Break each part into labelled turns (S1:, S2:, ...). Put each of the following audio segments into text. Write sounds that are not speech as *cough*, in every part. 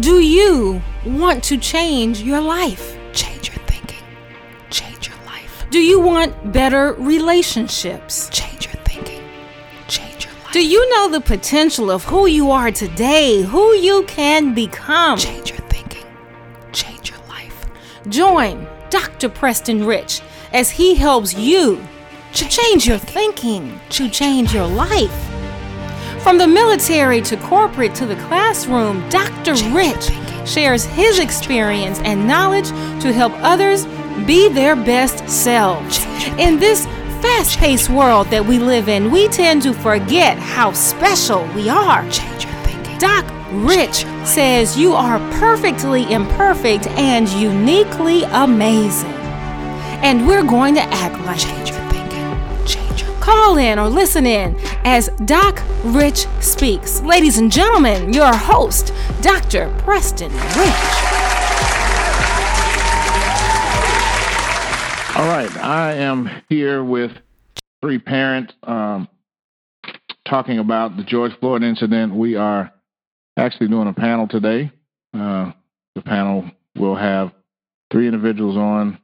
S1: Do you want to change your life? Change your thinking. Change your life. Do you want better relationships? Change your thinking. Change your life. Do you know the potential of who you are today, who you can become? Change your thinking. Change your life. Join Dr. Preston Rich as he helps you to change your thinking, to change your life. From the military to corporate to the classroom, Dr. Rich shares his experience and knowledge to help others be their best selves. In this fast paced world that we live in, we tend to forget how special we are. Doc Rich says you are perfectly imperfect and uniquely amazing. And we're going to act like it. Call in or listen in as Doc Rich speaks. Ladies and gentlemen, your host, Dr. Preston Rich.
S2: All right, I am here with three parents um, talking about the George Floyd incident. We are actually doing a panel today. Uh, the panel will have three individuals on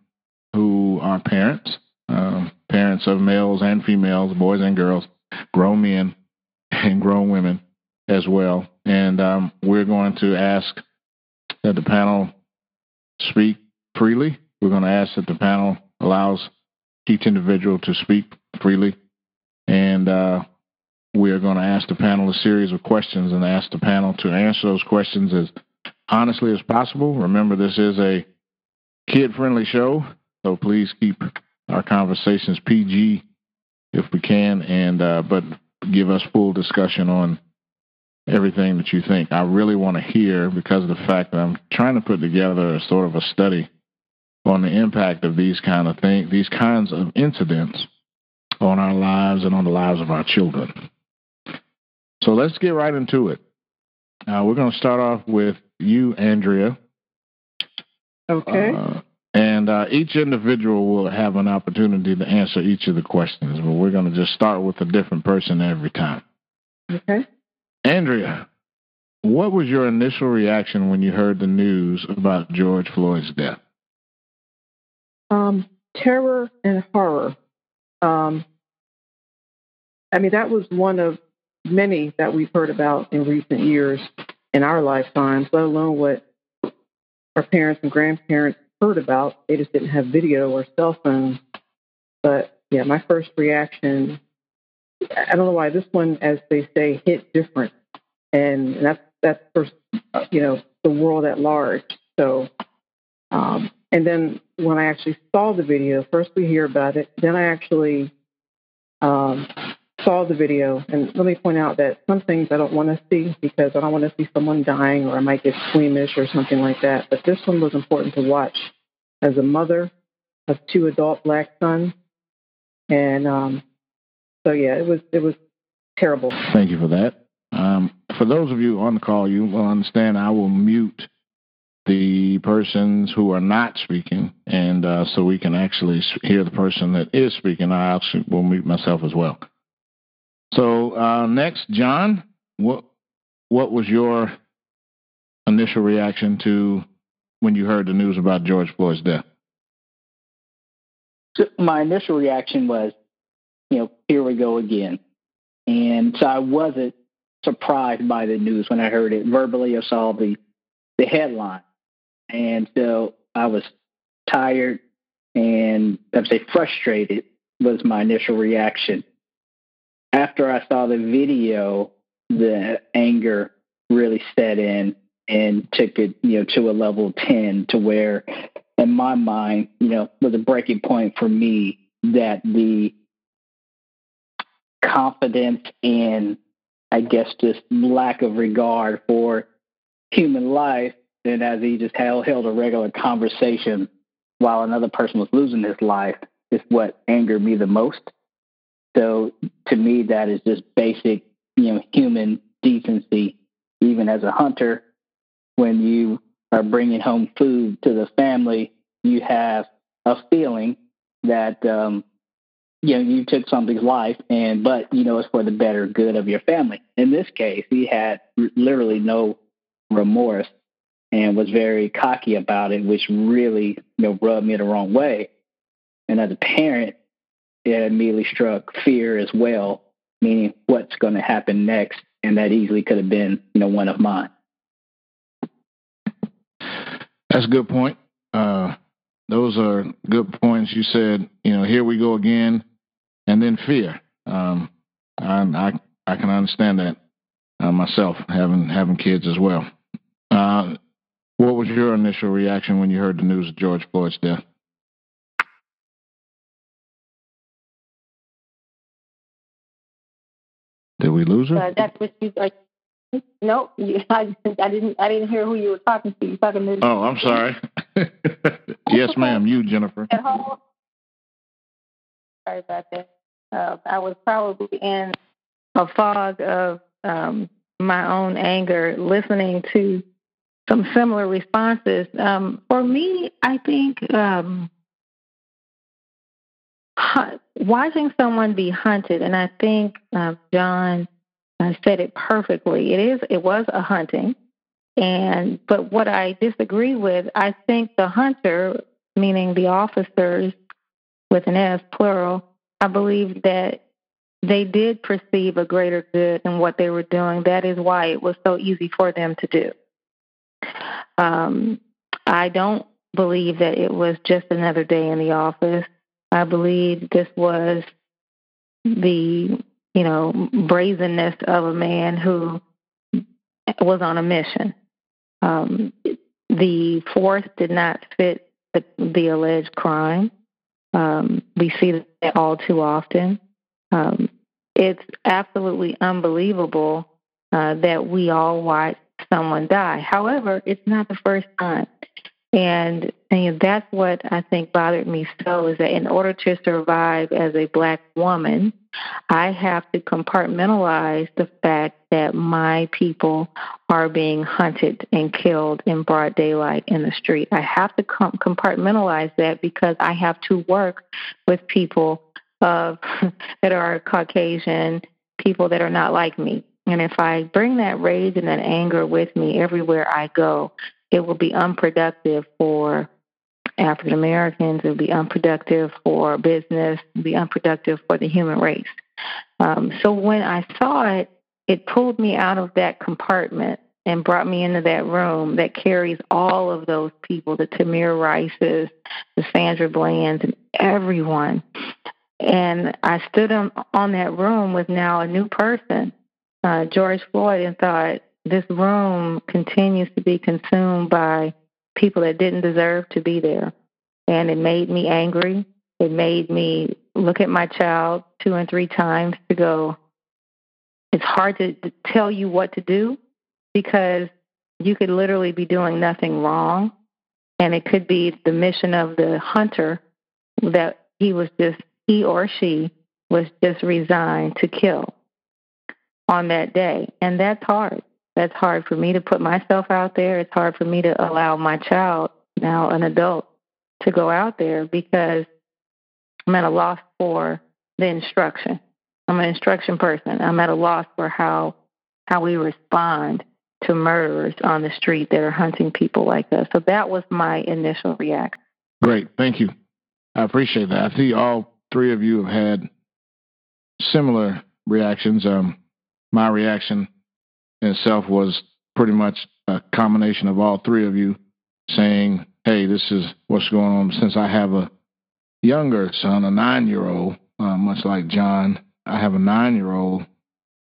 S2: who are parents, um, parents of males and females, boys and girls, grown men and grown women as well. And um, we're going to ask that the panel speak freely. We're going to ask that the panel allows each individual to speak freely. And uh, we are going to ask the panel a series of questions and ask the panel to answer those questions as honestly as possible. Remember, this is a kid friendly show, so please keep our conversations PG if we can, and uh, but give us full discussion on everything that you think. I really want to hear because of the fact that I'm trying to put together a sort of a study on the impact of these kind of things, these kinds of incidents on our lives and on the lives of our children. So let's get right into it. Uh, we're going to start off with you, Andrea.
S3: Okay.
S2: Uh, and uh, each individual will have an opportunity to answer each of the questions, but we're going to just start with a different person every time.
S3: Okay.
S2: Andrea, what was your initial reaction when you heard the news about George Floyd's death?
S3: Um, terror and horror. Um, I mean, that was one of many that we've heard about in recent years in our lifetimes, let alone what our parents and grandparents heard about. They just didn't have video or cell phones. But yeah, my first reaction, I don't know why this one, as they say, hit different. And that's, that's for, you know, the world at large. So, um, and then when I actually saw the video, first we hear about it, then I actually um, saw the video. And let me point out that some things I don't want to see because I don't want to see someone dying or I might get squeamish or something like that. But this one was important to watch as a mother of two adult black sons. And um, so, yeah, it was it was terrible.
S2: Thank you for that. Um, for those of you on the call, you will understand I will mute the persons who are not speaking, and uh, so we can actually hear the person that is speaking. I actually will mute myself as well. So uh, next, John, what what was your initial reaction to when you heard the news about George Floyd's death?
S4: My initial reaction was, you know, here we go again, and so I wasn't surprised by the news when I heard it verbally. I saw the the headline, and so I was tired and I'd say frustrated was my initial reaction after I saw the video, the anger really set in and took it, you know, to a level 10 to where in my mind, you know, was a breaking point for me that the confidence and I guess just lack of regard for human life and as he just held, held a regular conversation while another person was losing his life is what angered me the most. So to me, that is just basic, you know, human decency. Even as a hunter, when you are bringing home food to the family, you have a feeling that um, you know you took something's life, and but you know it's for the better good of your family. In this case, he had literally no remorse and was very cocky about it, which really you know rubbed me the wrong way. And as a parent, it immediately struck fear as well, meaning what's going to happen next, and that easily could have been you know one of mine.
S2: That's a good point. Uh, those are good points. You said, you know, here we go again, and then fear. Um, I, I, I can understand that uh, myself, having having kids as well. Uh, what was your initial reaction when you heard the news of George Floyd's death? We lose her?
S5: Uh, that's what you. Nope, you, *laughs* I, I didn't. I didn't hear who you were talking to. You talking to?
S2: Oh, I'm sorry. *laughs* yes, ma'am. You, Jennifer.
S5: At home. Sorry about that. Uh, I was probably in a fog of um, my own anger, listening to some similar responses. Um, for me, I think um, watching someone be hunted, and I think uh, John uh, said it perfectly. It is, it was a hunting, and but what I disagree with, I think the hunter, meaning the officers with an S plural, I believe that they did perceive a greater good in what they were doing. That is why it was so easy for them to do. Um, I don't believe that it was just another day in the office. I believe this was the, you know, brazenness of a man who was on a mission. Um, the force did not fit the, the alleged crime. Um, we see that all too often. Um, it's absolutely unbelievable uh, that we all watch someone die. However, it's not the first time. And, and that's what I think bothered me so is that in order to survive as a black woman, I have to compartmentalize the fact that my people are being hunted and killed in broad daylight in the street. I have to com- compartmentalize that because I have to work with people of *laughs* that are Caucasian, people that are not like me. And if I bring that rage and that anger with me everywhere I go, it will be unproductive for African Americans. It will be unproductive for business. It will be unproductive for the human race. Um, so when I saw it, it pulled me out of that compartment and brought me into that room that carries all of those people, the Tamir Rices, the Sandra Blands, and everyone. And I stood on, on that room with now a new person uh, George Floyd and thought this room continues to be consumed by people that didn't deserve to be there. And it made me angry. It made me look at my child two and three times to go, it's hard to, tell you what to do because you could literally be doing nothing wrong. And it could be the mission of the hunter that he was just, he or she was just resigned to kill on that day. And that's hard. That's hard for me to put myself out there. It's hard for me to allow my child, now an adult, to go out there because I'm at a loss for the instruction. I'm an instruction person. I'm at a loss for how how we respond to murderers on the street that are hunting people like us. So that was my initial reaction.
S2: Great, thank you. I appreciate that. I see all three of you have had similar reactions. Um, my reaction itself was pretty much a combination of all three of you saying, hey, this is what's going on. Since I have a younger son, a nine year old, uh, much like John, I have a nine year old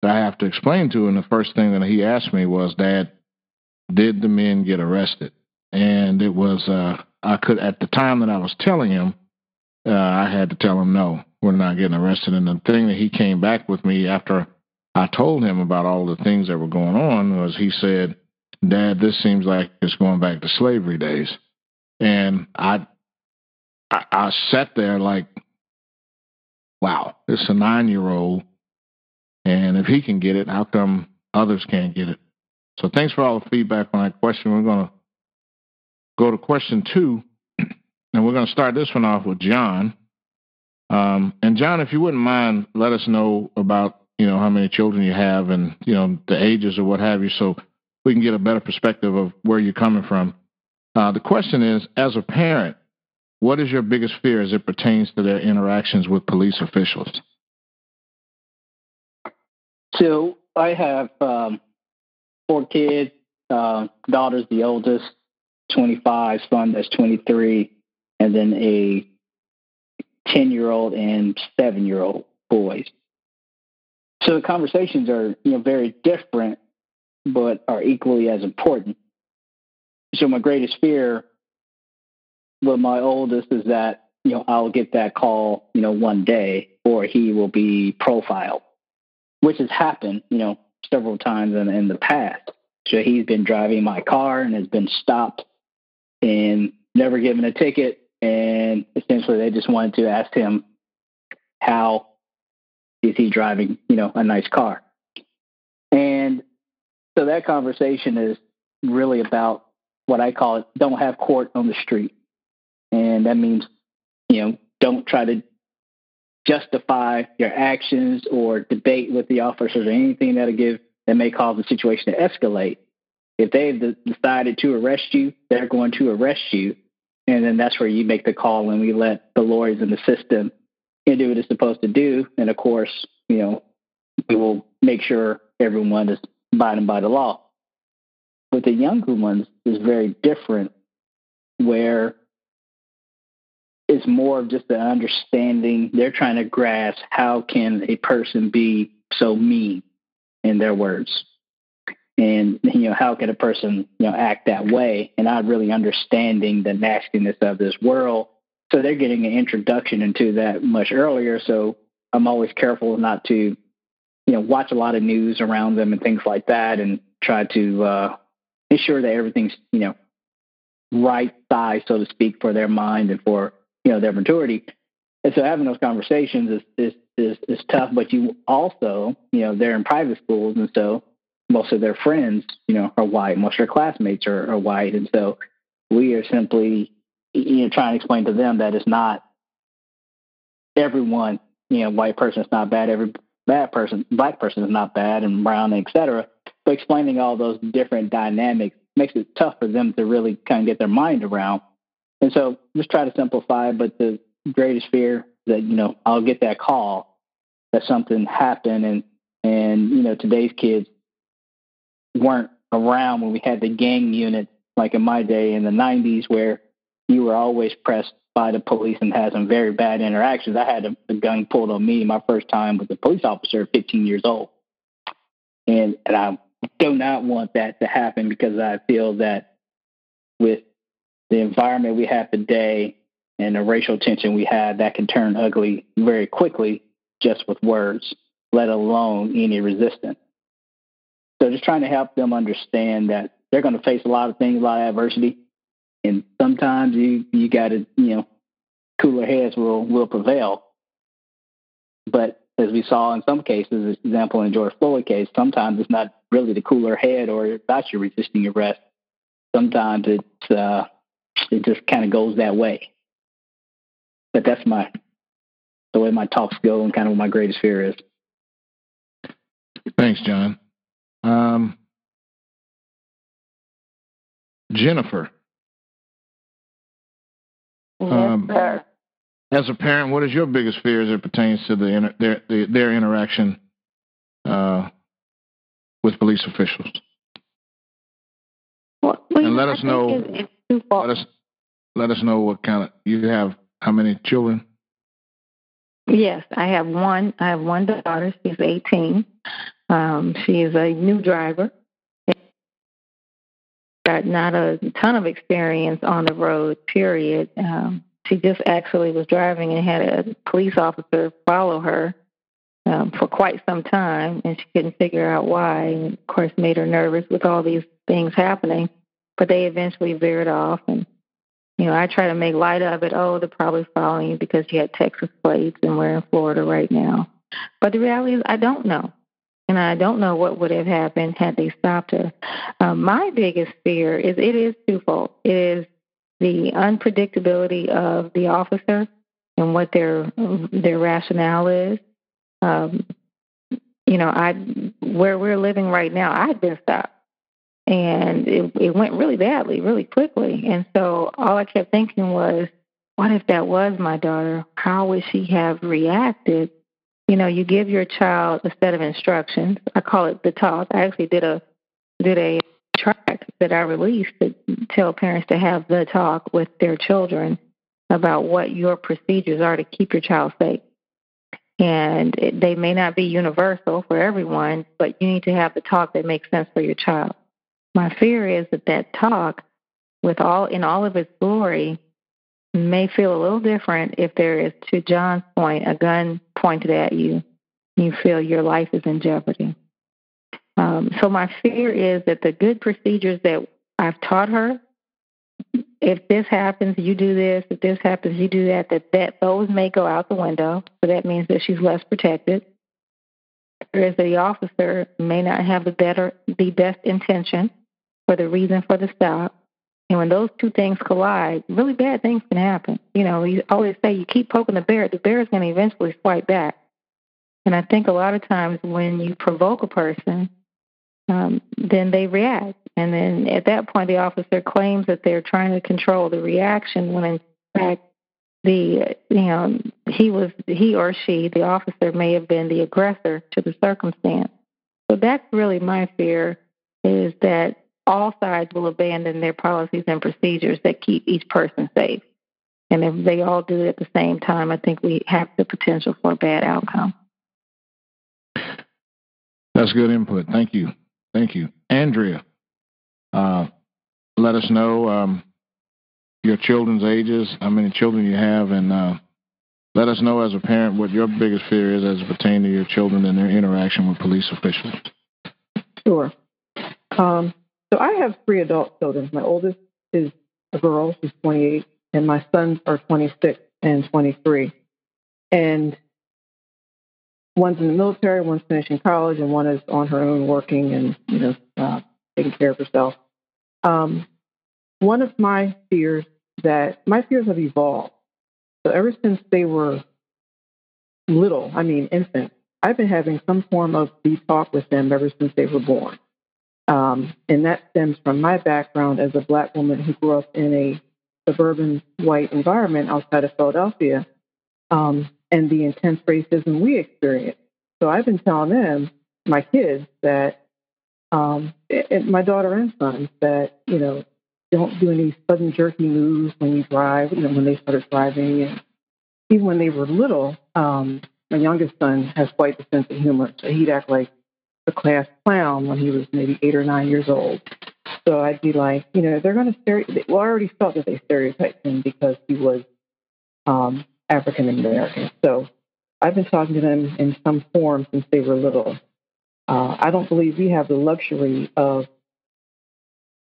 S2: that I have to explain to. And the first thing that he asked me was, Dad, did the men get arrested? And it was, uh, I could, at the time that I was telling him, uh, I had to tell him, no, we're not getting arrested. And the thing that he came back with me after I told him about all the things that were going on was he said, Dad, this seems like it's going back to slavery days. And I, I, I sat there like, wow, it's a nine year old. And if he can get it, how come others can't get it? So thanks for all the feedback on that question. We're going to go to question two, *clears throat* and we're going to start this one off with John. Um, and John, if you wouldn't mind, let us know about you know, how many children you have and, you know, the ages or what have you. So we can get a better perspective of where you're coming from. Uh, the question is, as a parent, what is your biggest fear as it pertains to their interactions with police officials?
S4: So I have um, four kids. Uh, daughter's the oldest, 25, son that's 23, and then a 10 year old and seven year old boys. So the conversations are you know very different, but are equally as important. So my greatest fear with my oldest is that you know I'll get that call you know one day, or he will be profiled, which has happened you know several times in, in the past. So he's been driving my car and has been stopped and never given a ticket. And essentially, they just wanted to ask him how is he driving, you know, a nice car. And so that conversation is really about what I call it don't have court on the street. And that means, you know, don't try to justify your actions or debate with the officers or anything that'll give that may cause the situation to escalate. If they've decided to arrest you, they're going to arrest you. And then that's where you make the call and we let the lawyers in the system do what it's supposed to do. And of course, you know, we will make sure everyone is abiding by the law. With the younger ones is very different where it's more of just an understanding. They're trying to grasp how can a person be so mean in their words. And you know, how can a person, you know, act that way and not really understanding the nastiness of this world. So they're getting an introduction into that much earlier. So I'm always careful not to, you know, watch a lot of news around them and things like that and try to uh, ensure that everything's, you know, right size, so to speak, for their mind and for, you know, their maturity. And so having those conversations is, is, is, is tough, but you also, you know, they're in private schools. And so most of their friends, you know, are white. Most of their classmates are, are white. And so we are simply, you know, trying to explain to them that it's not everyone, you know, white person is not bad. Every bad person, black person is not bad and brown, et cetera. But explaining all those different dynamics makes it tough for them to really kind of get their mind around. And so just try to simplify, but the greatest fear that, you know, I'll get that call that something happened and, and, you know, today's kids weren't around when we had the gang unit, like in my day in the 90s, where you were always pressed by the police and had some very bad interactions. I had a, a gun pulled on me my first time with a police officer, 15 years old. And, and I do not want that to happen because I feel that with the environment we have today and the racial tension we have, that can turn ugly very quickly just with words, let alone any resistance. So just trying to help them understand that they're going to face a lot of things, a lot of adversity, and sometimes you you got to you know cooler heads will will prevail. But as we saw in some cases, example in George Floyd case, sometimes it's not really the cooler head or that you're resisting arrest. Sometimes it's uh, it just kind of goes that way. But that's my the way my talks go and kind of what my greatest fear is.
S2: Thanks, John. Um, Jennifer.
S5: Yes,
S2: Um,
S5: sir.
S2: As a parent, what is your biggest fear as it pertains to the, inter- their, the, their interaction uh, with police officials?
S5: Well,
S2: and let us know-
S5: It's, it's.
S2: Let us let us know what kind of you have. How many children?
S5: Yes, I have one. I have one daughter. She's 18. Um, she is a new driver. Got not a ton of experience on the road. Period. Um, she just actually was driving and had a police officer follow her um, for quite some time, and she couldn't figure out why. And of course, made her nervous with all these things happening. But they eventually veered off, and you know, I try to make light of it. Oh, they're probably following you because you had Texas plates and we're in Florida right now. But the reality is, I don't know. And I don't know what would have happened had they stopped her. Um, my biggest fear is it is twofold. It is the unpredictability of the officer and what their their rationale is. Um, you know, I where we're living right now, I've been stopped and it, it went really badly, really quickly. And so all I kept thinking was, what if that was my daughter? How would she have reacted? You know, you give your child a set of instructions. I call it the talk. I actually did a did a track that I released to tell parents to have the talk with their children about what your procedures are to keep your child safe. And they may not be universal for everyone, but you need to have the talk that makes sense for your child. My fear is that that talk, with all in all of its glory, may feel a little different if there is, to John's point, a gun pointed at you. You feel your life is in jeopardy. Um, so my fear is that the good procedures that I've taught her, if this happens, you do this. If this happens, you do that. That that those may go out the window. So that means that she's less protected. Whereas the officer may not have the better, the best intention for the reason for the stop. And when those two things collide, really bad things can happen. You know, you always say you keep poking the bear, the bear is going to eventually swipe back. And I think a lot of times when you provoke a person, um, then they react. And then at that point, the officer claims that they're trying to control the reaction when in fact, the you know he was he or she the officer may have been the aggressor to the circumstance. So that's really my fear is that all sides will abandon their policies and procedures that keep each person safe. And if they all do it at the same time, I think we have the potential for a bad outcome.
S2: That's good input. Thank you. Thank you. Andrea, uh, let us know um, your children's ages, how many children you have, and uh, let us know as a parent what your biggest fear is as it pertains to your children and their interaction with police officials.
S3: Sure. Um, so I have three adult children. My oldest is a girl, she's 28, and my sons are 26 and 23. And one's in the military, one's finishing college, and one is on her own working and you know uh, taking care of herself. Um, one of my fears that my fears have evolved. So ever since they were little, I mean infants, I've been having some form of deep talk with them ever since they were born. Um, and that stems from my background as a black woman who grew up in a suburban white environment outside of Philadelphia. Um, and the intense racism we experience. So I've been telling them, my kids, that um, it, my daughter and son, that you know, don't do any sudden jerky moves when you drive. You know, when they started driving, and even when they were little, um, my youngest son has quite the sense of humor, so he'd act like the class clown when he was maybe eight or nine years old. So I'd be like, you know, they're going to stereotype. Well, I already felt that they stereotyped him because he was um, African American. So I've been talking to them in some form since they were little. Uh, I don't believe we have the luxury of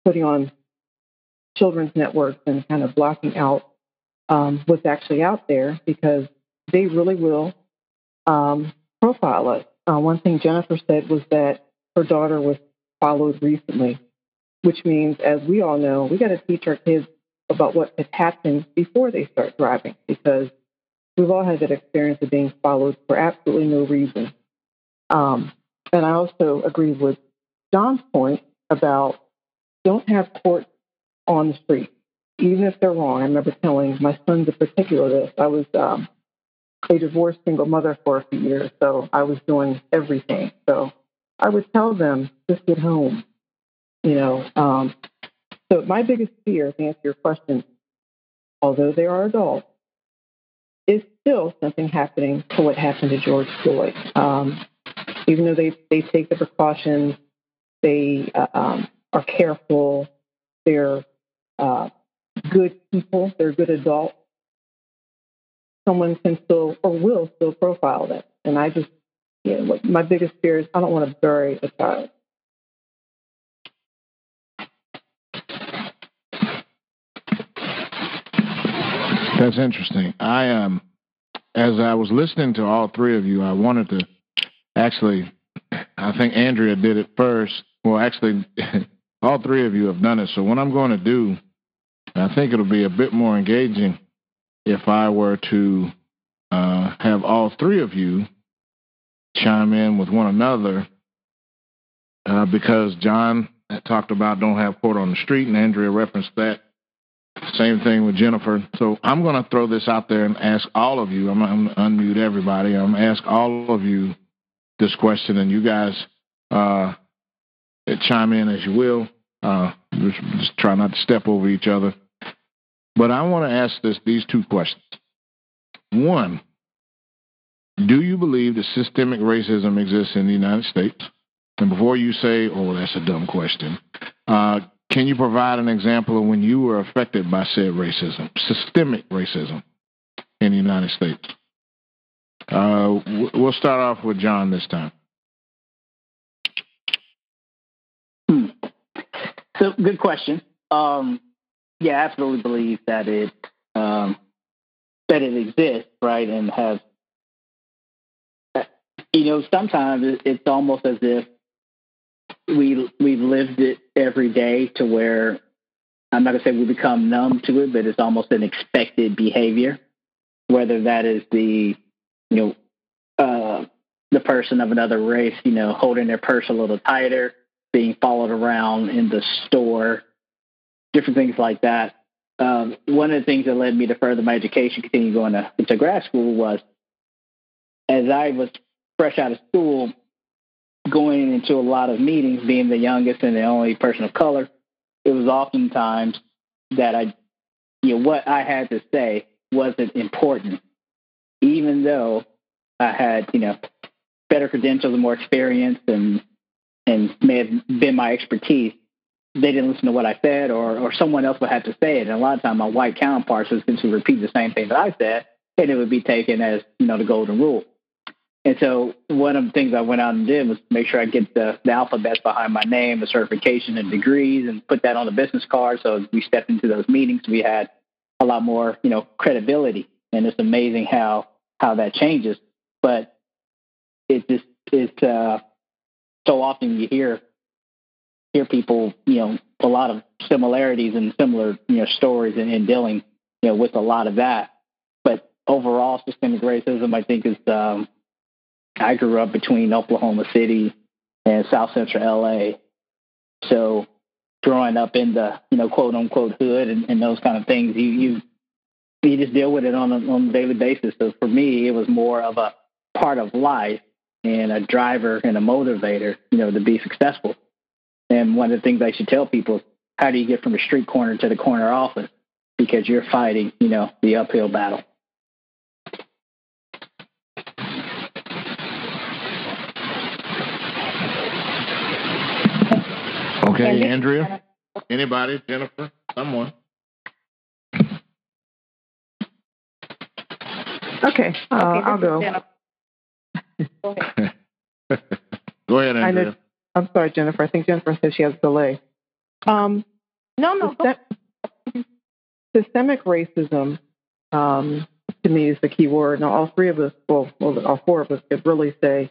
S3: putting on children's networks and kind of blocking out um, what's actually out there because they really will um, profile us. Uh, one thing Jennifer said was that her daughter was followed recently, which means, as we all know, we got to teach our kids about what could happen before they start driving because We've all had that experience of being followed for absolutely no reason. Um, and I also agree with John's point about don't have courts on the street, even if they're wrong. I remember telling my sons in particular this. I was um, a divorced single mother for a few years, so I was doing everything. So I would tell them, just get home. You know, um, so my biggest fear, to answer your question, although they are adults, is still something happening to what happened to George Floyd. Um, even though they, they take the precautions, they uh, um, are careful, they're uh, good people, they're good adults, someone can still or will still profile them. And I just, know, my biggest fear is I don't want to bury a child.
S2: That's interesting. I um, as I was listening to all three of you, I wanted to actually. I think Andrea did it first. Well, actually, *laughs* all three of you have done it. So what I'm going to do, I think it'll be a bit more engaging if I were to uh, have all three of you chime in with one another, uh, because John talked about don't have court on the street, and Andrea referenced that. Same thing with Jennifer. So I'm going to throw this out there and ask all of you. I'm, going to unmute everybody. I'm going to ask all of you this question, and you guys uh, chime in as you will. Uh, just try not to step over each other. But I want to ask this these two questions. One, do you believe that systemic racism exists in the United States? And before you say, oh, that's a dumb question, uh, can you provide an example of when you were affected by said racism, systemic racism in the United States? Uh, we'll start off with John this time.
S4: Hmm. So, good question. Um, yeah, I absolutely believe that it um, that it exists, right, and has. You know, sometimes it's almost as if we we've lived it every day to where I'm not gonna say we become numb to it, but it's almost an expected behavior. Whether that is the you know uh, the person of another race, you know, holding their purse a little tighter, being followed around in the store, different things like that. Um, one of the things that led me to further my education, continue going to, to grad school, was as I was fresh out of school, going into a lot of meetings, being the youngest and the only person of color, it was oftentimes that I, you know, what I had to say wasn't important, even though I had, you know, better credentials and more experience and and may have been my expertise. They didn't listen to what I said, or or someone else would have to say it. And a lot of time, my white counterparts would essentially repeat the same thing that I said, and it would be taken as you know the golden rule. And so one of the things I went out and did was make sure I get the, the alphabets behind my name, the certification and degrees, and put that on the business card. So as we stepped into those meetings, we had a lot more, you know, credibility. And it's amazing how how that changes. But it just it's uh, so often you hear hear people, you know, a lot of similarities and similar, you know, stories in, in dealing, you know, with a lot of that. But overall, systemic racism, I think, is um, I grew up between Oklahoma City and South Central LA. So growing up in the, you know, quote unquote hood and, and those kind of things, you, you you just deal with it on a, on a daily basis. So for me, it was more of a part of life and a driver and a motivator, you know, to be successful. And one of the things I should tell people is how do you get from the street corner to the corner office? Because you're fighting, you know, the uphill battle.
S2: Okay, Andrea? Anybody? Jennifer? Someone?
S3: Okay, uh, I'll go.
S2: go ahead, *laughs* Andrea.
S3: I know, I'm sorry, Jennifer. I think Jennifer said she has a delay. Um,
S5: no, no.
S3: System, systemic racism, um, to me, is the key word. Now, all three of us, well, well, all four of us could really say,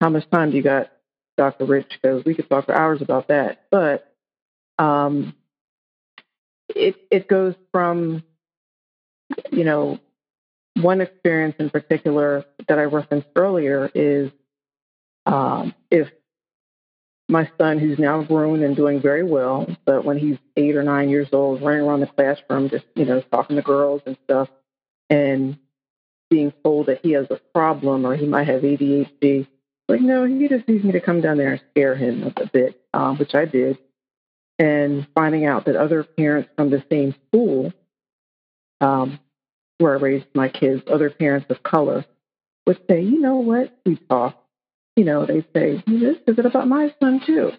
S3: how much time do you got Dr. Rich because we could talk for hours about that. But um, it it goes from you know one experience in particular that I referenced earlier is um, if my son, who's now grown and doing very well, but when he's eight or nine years old, running around the classroom, just you know talking to girls and stuff, and being told that he has a problem or he might have ADHD, like, no, he just needs me to come down there and scare him a bit, um, which I did. And finding out that other parents from the same school, um, where I raised my kids, other parents of color, would say, you know what, we talk. You know, they say, this is it about my son too.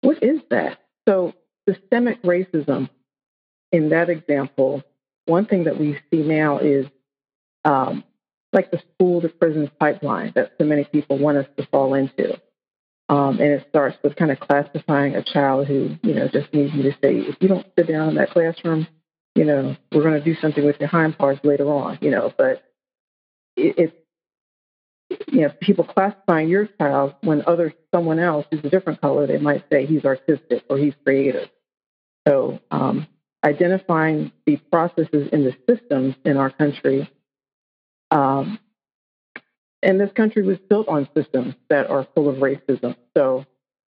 S3: What is that? So systemic racism, in that example, one thing that we see now is um, like the school to prison pipeline that so many people want us to fall into. Um, and it starts with kind of classifying a child who, you know, just needs you to say, if you don't sit down in that classroom, you know, we're going to do something with your hind parts later on, you know. But it's, you know, people classifying your child when other someone else who's a different color, they might say he's artistic or he's creative. So um, identifying the processes in the systems in our country um, and this country was built on systems that are full of racism. So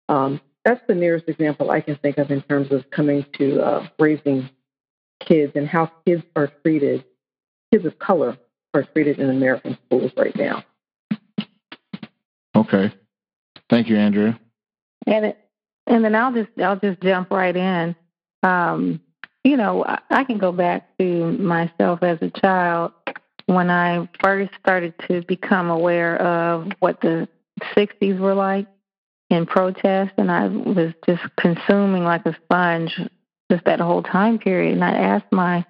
S3: um, that's the nearest example I can think of in terms of coming to uh, raising kids and how kids are treated, kids of color are treated in American schools right now.
S2: Okay. Thank you, Andrea.
S5: And and then I'll just I'll just jump right in. Um, you know, I, I can go back to myself as a child when I first started to become aware of what the 60s were like in protest, and I was just consuming like a sponge just that whole time period. And I asked my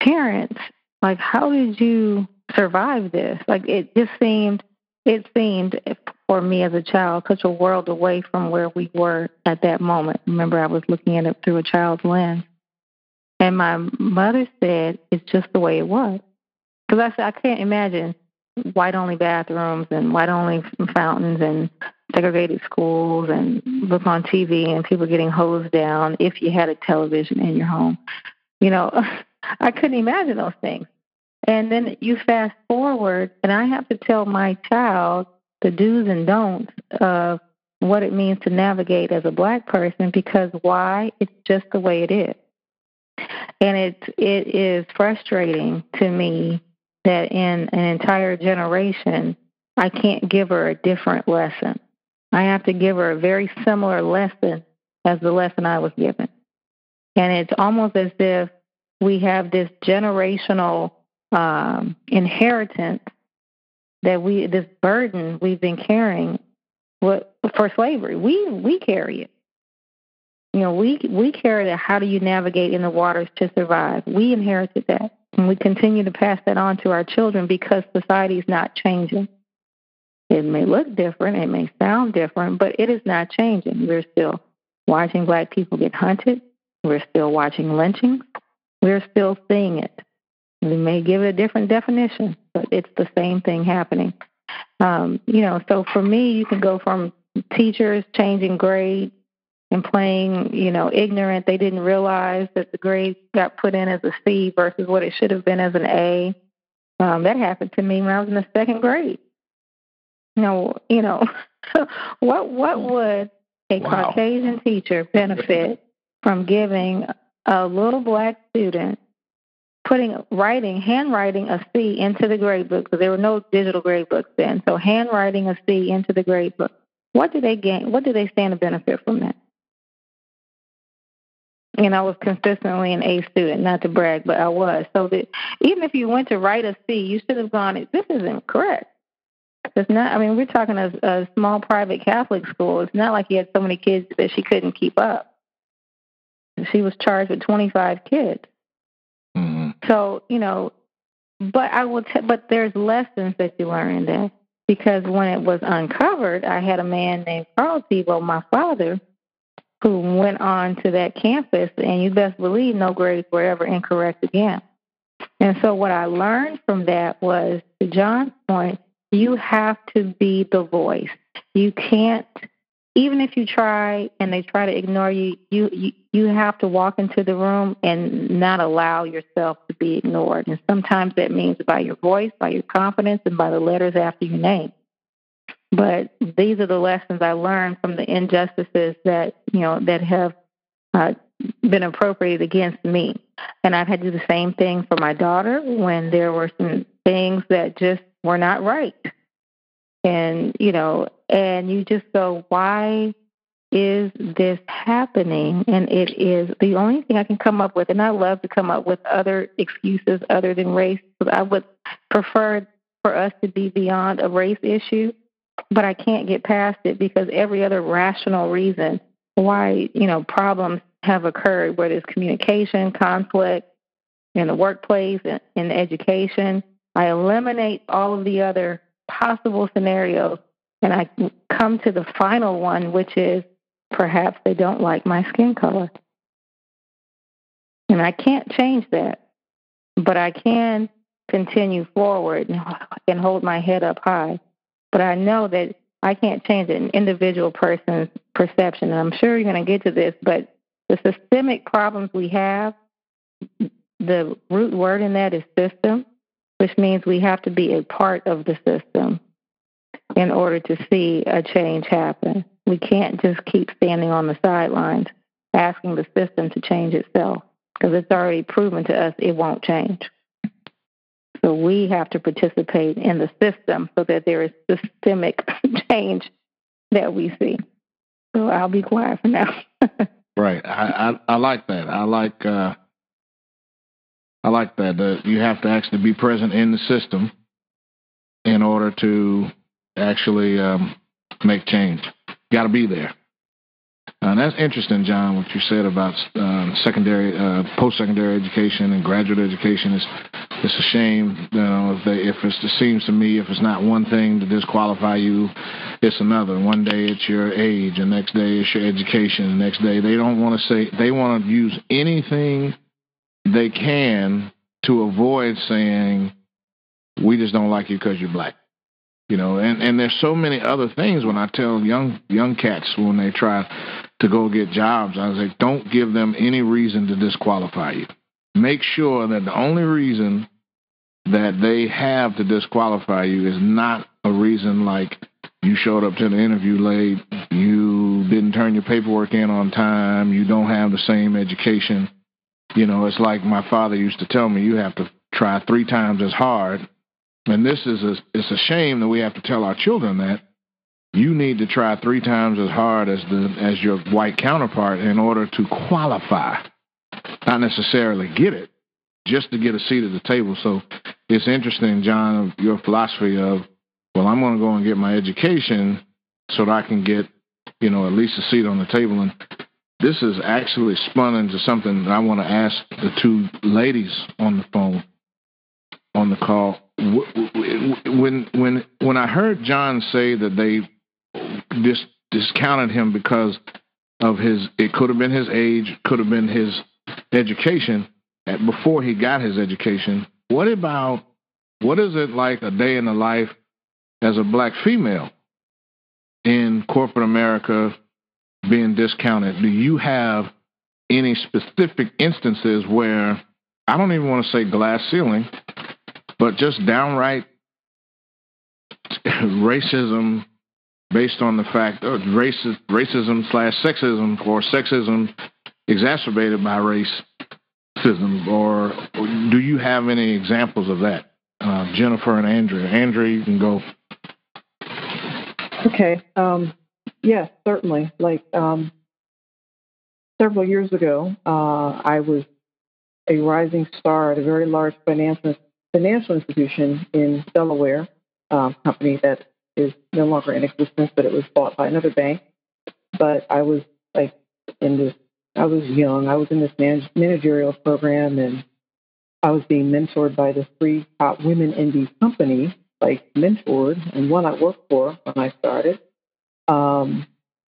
S5: parents, like, how did you survive this? Like, it just seemed, it seemed for me as a child such a world away from where we were at that moment. Remember, I was looking at it through a child's lens. And my mother said it's just the way it was. Because I said, I can't imagine white only bathrooms and white only fountains and segregated schools and look on TV and people getting hosed down if you had a television in your home. You know, *laughs* I couldn't imagine those things. And then you fast forward, and I have to tell my child the do's and don'ts of what it means to navigate as a black person because why? It's just the way it is. And it it is frustrating to me that in an entire generation, I can't give her a different lesson. I have to give her a very similar lesson as the lesson I was given. And it's almost as if we have this generational um, inheritance that we, this burden we've been carrying what, for slavery. We, we carry it. You know, we, we carry that. How do you navigate in the waters to survive? We inherited that. And we continue to pass that on to our children because society is not changing. It may look different, it may sound different, but it is not changing. We're still watching black people get hunted. We're still watching lynchings. We're still seeing it. We may give it a different definition, but it's the same thing happening. Um, you know, so for me, you can go from teachers changing grades and playing, you know, ignorant. They didn't realize that the grade got put in as a C versus what it should have been as an A. Um, that happened to me when I was in the second grade. You know, you *laughs* know, what what would a wow. Caucasian teacher benefit from giving a little black student putting writing handwriting a C into the grade book because there were no digital grade books then. So handwriting a C into the grade book. What do they gain? What do they stand to benefit from that? and I was consistently an A student, not to brag, but I was. So that even if you went to write a C, you should have gone, this isn't correct. It's not, I mean, we're talking a, a small private Catholic school. It's not like you had so many kids that she couldn't keep up. She was charged with 25 kids. So, you know, but I will, t- but there's lessons that you learn in that because when it was uncovered, I had a man named Carl Tebow, my father, who went on to that campus, and you best believe no grades were ever incorrect again. And so, what I learned from that was, to John's point, you have to be the voice. You can't, even if you try and they try to ignore you, you you, you have to walk into the room and not allow yourself to be ignored. And sometimes that means by your voice, by your confidence, and by the letters after your name. But these are the lessons I learned from the injustices that you know that have uh, been appropriated against me, and I've had to do the same thing for my daughter when there were some things that just were not right, and you know, and you just go, why is this happening? And it is the only thing I can come up with, and I love to come up with other excuses other than race. I would prefer for us to be beyond a race issue but I can't get past it because every other rational reason why, you know, problems have occurred, whether it's communication, conflict in the workplace, in education, I eliminate all of the other possible scenarios and I come to the final one, which is perhaps they don't like my skin color. And I can't change that, but I can continue forward and hold my head up high but I know that I can't change an individual person's perception. And I'm sure you're going to get to this, but the systemic problems we have, the root word in that is system, which means we have to be a part of the system. in order to see a change happen. We can't just keep standing on the sidelines asking the system to change itself because it's already proven to us it won't change. So we have to participate in the system so that there is systemic *laughs* change that we see. So I'll be quiet for now. *laughs*
S2: right. I, I, I like that. I like uh, I like that. You have to actually be present in the system in order to actually um, make change. Got to be there. Uh, that's interesting, John. What you said about uh, secondary, uh, post-secondary education and graduate education is it's a shame. You know, if, they, if it's, it seems to me, if it's not one thing to disqualify you, it's another. One day it's your age, the next day it's your education, the next day they don't want to say they want to use anything they can to avoid saying we just don't like you because you're black. You know, and and there's so many other things when I tell young young cats when they try to go get jobs, I say, don't give them any reason to disqualify you. Make sure that the only reason that they have to disqualify you is not a reason like you showed up to the interview late, you didn't turn your paperwork in on time, you don't have the same education. You know, it's like my father used to tell me, you have to try three times as hard and this is a, it's a shame that we have to tell our children that you need to try three times as hard as the as your white counterpart in order to qualify, not necessarily get it, just to get a seat at the table. So it's interesting, John, your philosophy of well, I'm going to go and get my education so that I can get you know at least a seat on the table. And this is actually spun into something that I want to ask the two ladies on the phone on the call when when when I heard John say that they dis, discounted him because of his, it could have been his age, could have been his education before he got his education. What about what is it like a day in the life as a black female in corporate America being discounted? Do you have any specific instances where I don't even want to say glass ceiling, but just downright *laughs* racism based on the fact of racist, racism slash sexism or sexism exacerbated by racism, or, or do you have any examples of that? Uh, Jennifer and Andrea. Andrea, you can go.
S3: Okay. Um, yes, certainly. Like um, several years ago, uh, I was a rising star at a very large financial financial institution in Delaware, um, company that is no longer in existence, but it was bought by another bank. But I was like in this, I was young. I was in this man- managerial program, and I was being mentored by the three top women in the company, like mentored, and one I worked for when I started. Um,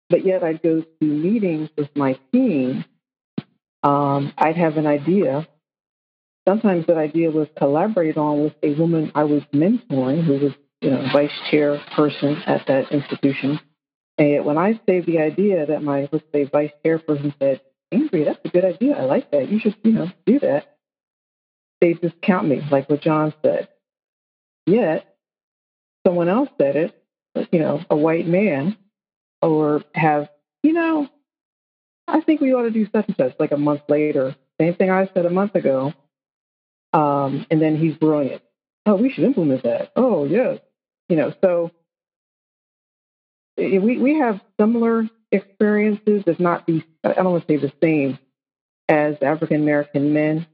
S3: but yet I'd go to meetings with my team. Um, I'd have an idea sometimes that idea was collaborated on with a woman I was mentoring who was, you know, vice chair person at that institution. And when I say the idea that my, let's say, vice chairperson said, Andrea, that's a good idea. I like that. You should, you know, do that. They discount me, like what John said. Yet, someone else said it, you know, a white man, or have, you know, I think we ought to do such and such, like a month later. Same thing I said a month ago um, and then he's brilliant. Oh, we should implement that. Oh, yes. You know, so we, we have similar experiences, if not the, I don't want to say the same as African American men,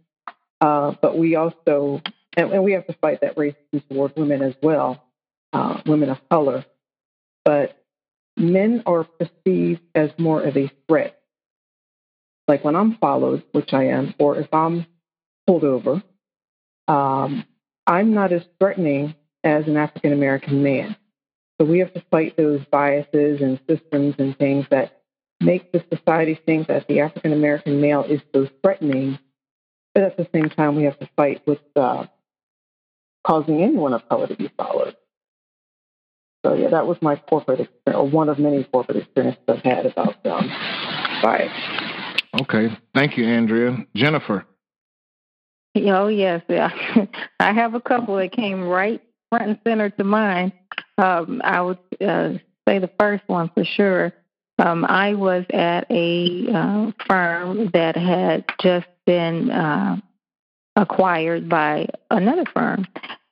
S3: uh, but we also, and, and, we have to fight that racism toward women as well, uh, women of color. But men are perceived as more of a threat. Like when I'm followed, which I am, or if I'm pulled over, um, I'm not as threatening as an African American man. So we have to fight those biases and systems and things that make the society think that the African American male is so threatening. But at the same time, we have to fight with uh, causing anyone of color to be followed. So yeah, that was my corporate experience, or one of many corporate experiences I've had about um, bias.
S2: Okay, thank you, Andrea. Jennifer.
S5: Oh yes, yeah. *laughs* I have a couple that came right front and center to mind. Um, I would uh, say the first one for sure. Um, I was at a uh, firm that had just been uh, acquired by another firm.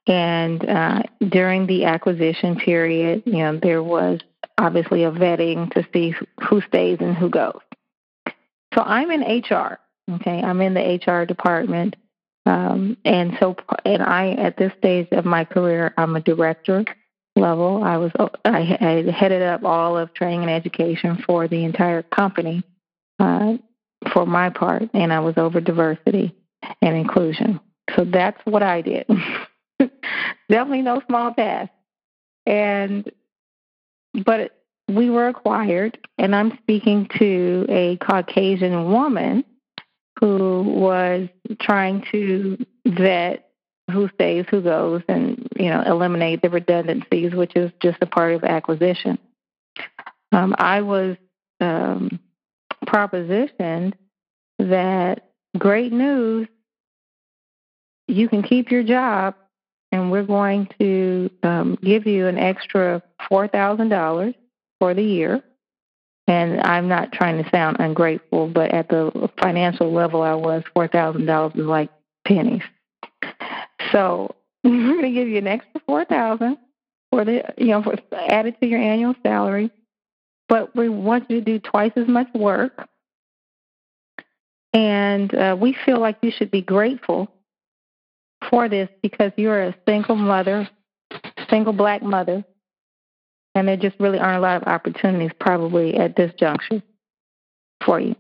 S5: And uh, during the acquisition period, you know, there was obviously a vetting to see who stays and who goes. So I'm in HR. Okay, I'm in the HR department, um, and so and I at this stage of my career, I'm a director level. I was I, I headed up all of training and education for the entire company uh, for my part, and I was over diversity and inclusion. So that's what I did. *laughs* *laughs* Definitely no small task. And but we were acquired, and I'm speaking to a Caucasian woman who was trying to vet who stays, who goes, and you know eliminate the redundancies, which is just a part of acquisition. Um, I was um, propositioned that great news, you can keep your job, and we're going to um, give you an extra four thousand dollars for the year. And I'm not trying to sound ungrateful, but at the financial level I was, four thousand dollars was like pennies. So *laughs* we're going to give you an extra four thousand for the you know for added to your annual salary, but we want you to do twice as much work. And uh, we feel like you should be grateful for this because you're a single mother, single black mother and there just really aren't a lot of opportunities probably at this juncture for you.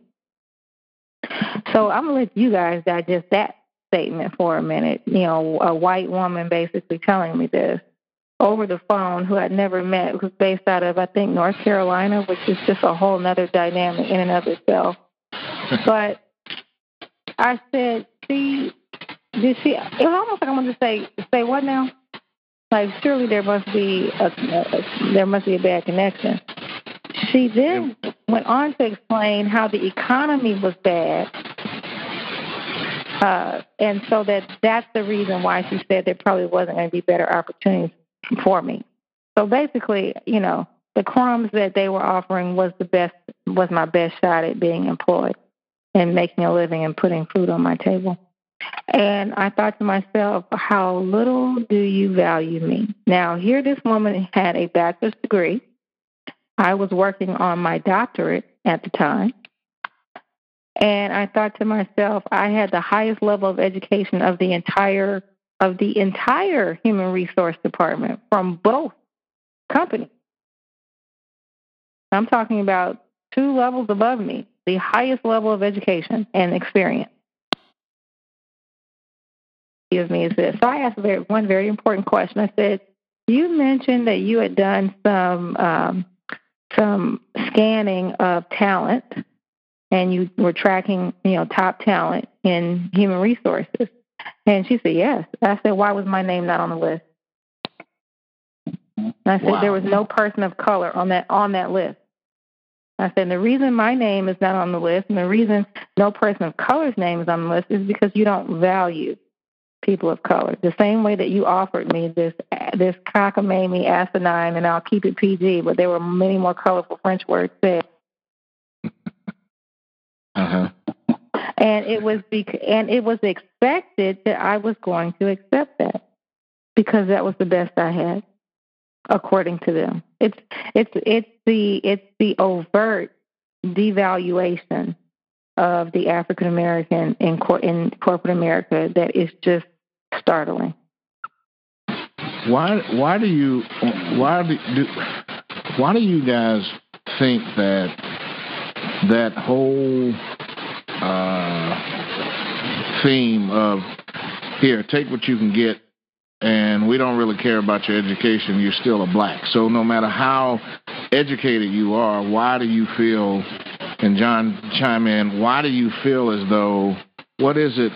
S5: So I'm gonna let you guys digest that statement for a minute. You know, a white woman basically telling me this over the phone who I'd never met, who's based out of I think North Carolina, which is just a whole other dynamic in and of itself. *laughs* but I said, see, did she? It was almost like I wanted to say, say what now? Like surely there must be a, a there must be a bad connection. She then went on to explain how the economy was bad, uh, and so that that's the reason why she said there probably wasn't going to be better opportunities for me. So basically, you know, the crumbs that they were offering was the best was my best shot at being employed and making a living and putting food on my table. And I thought to myself, how little do you value me? Now, here this woman had a bachelor's degree. I was working on my doctorate at the time. And I thought to myself, I had the highest level of education of the entire of the entire human resource department from both companies. I'm talking about two levels above me, the highest level of education and experience of me is this. So I asked very, one very important question. I said, "You mentioned that you had done some um, some scanning of talent, and you were tracking, you know, top talent in human resources." And she said, "Yes." I said, "Why was my name not on the list?" And I said, wow. "There was no person of color on that on that list." I said, the reason my name is not on the list and the reason no person of color's name is on the list is because you don't value people of color. The same way that you offered me this this cockamamie, asinine, and I'll keep it PG, but there were many more colorful French words said. *laughs*
S2: uh-huh.
S5: And it was bec- and it was expected that I was going to accept that because that was the best I had, according to them. It's it's it's the it's the overt devaluation of the African American in, cor- in corporate America that is just startling.
S2: Why why do you why do, why do you guys think that that whole uh, theme of here take what you can get and we don't really care about your education you're still a black so no matter how educated you are why do you feel and John chime in. Why do you feel as though what is it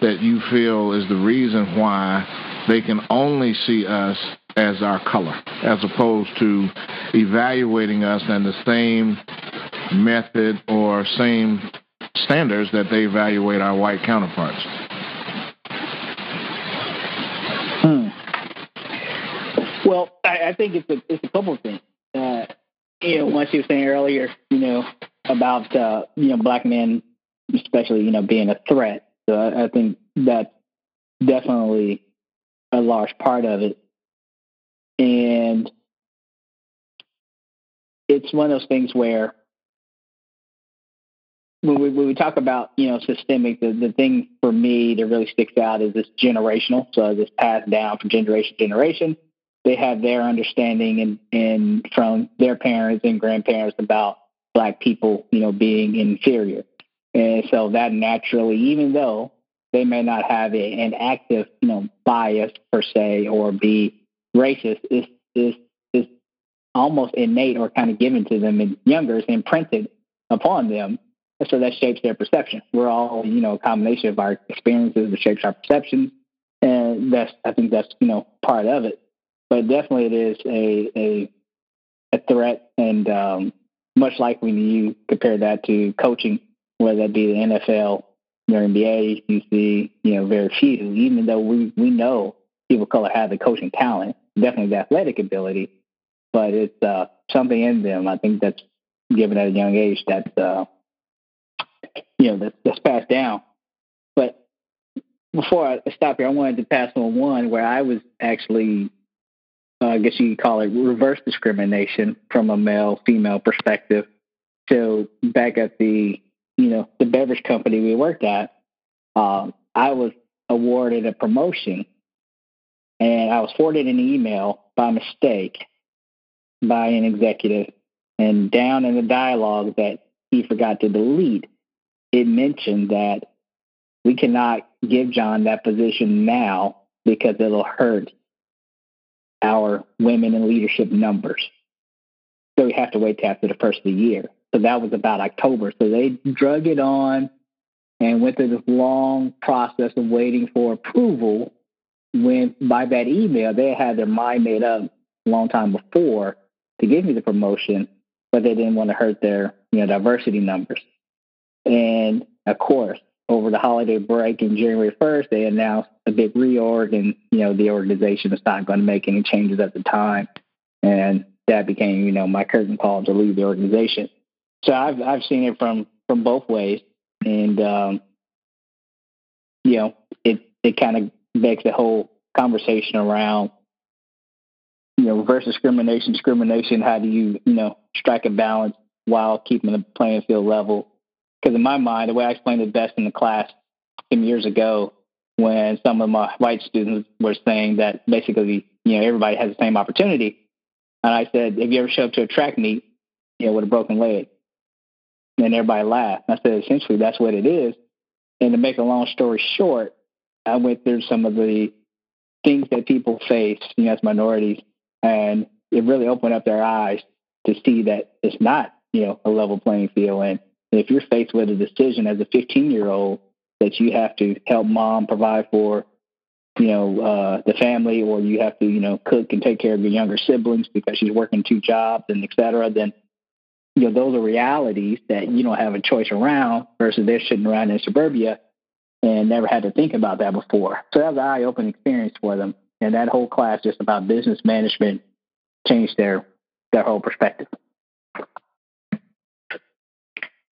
S2: that you feel is the reason why they can only see us as our color, as opposed to evaluating us in the same method or same standards that they evaluate our white counterparts?
S4: Hmm. Well, I, I, I think it's a it's a couple of things. Uh, you know, once you were saying earlier, you know, about uh, you know black men, especially you know being a threat. So I, I think that's definitely a large part of it, and it's one of those things where when we when we talk about you know systemic, the, the thing for me that really sticks out is this generational. So this passed down from generation to generation. They have their understanding and and from their parents and grandparents about black people, you know, being inferior, and so that naturally, even though they may not have an active, you know, bias per se or be racist, is is is almost innate or kind of given to them in younger, is imprinted upon them so that shapes their perception. We're all, you know, a combination of our experiences that shapes our perception, and that's I think that's you know part of it. But definitely, it is a a a threat, and um, much like when you compare that to coaching, whether that be the NFL or NBA, you see you know very few. Even though we we know people of color have the coaching talent, definitely the athletic ability, but it's uh, something in them. I think that's given at a young age that's uh, you know that's passed down. But before I stop here, I wanted to pass on one where I was actually, uh, I guess you could call it reverse discrimination from a male female perspective. So back at the you know the beverage company we worked at, um, I was awarded a promotion, and I was forwarded an email by mistake by an executive, and down in the dialogue that he forgot to delete it mentioned that we cannot give John that position now because it'll hurt our women in leadership numbers. So we have to wait till after the first of the year. So that was about October. So they drug it on and went through this long process of waiting for approval. When by that email, they had their mind made up a long time before to give me the promotion, but they didn't want to hurt their you know diversity numbers. And of course, over the holiday break in January 1st, they announced a big reorg, and you know the organization was not going to make any changes at the time, and that became you know my curtain call to leave the organization. So I've I've seen it from from both ways, and um, you know it it kind of begs the whole conversation around you know reverse discrimination, discrimination. How do you you know strike a balance while keeping the playing field level? Because in my mind, the way I explained it best in the class some years ago, when some of my white students were saying that basically, you know, everybody has the same opportunity, and I said, "Have you ever showed up to a track meet, you know, with a broken leg?" And everybody laughed. I said, "Essentially, that's what it is." And to make a long story short, I went through some of the things that people face, you know, as minorities, and it really opened up their eyes to see that it's not, you know, a level playing field. And if you're faced with a decision as a 15 year old that you have to help mom provide for, you know, uh, the family, or you have to, you know, cook and take care of your younger siblings because she's working two jobs and et cetera, then, you know, those are realities that you don't have a choice around versus they're sitting around in suburbia and never had to think about that before. So that was an eye opening experience for them. And that whole class just about business management changed their their whole perspective.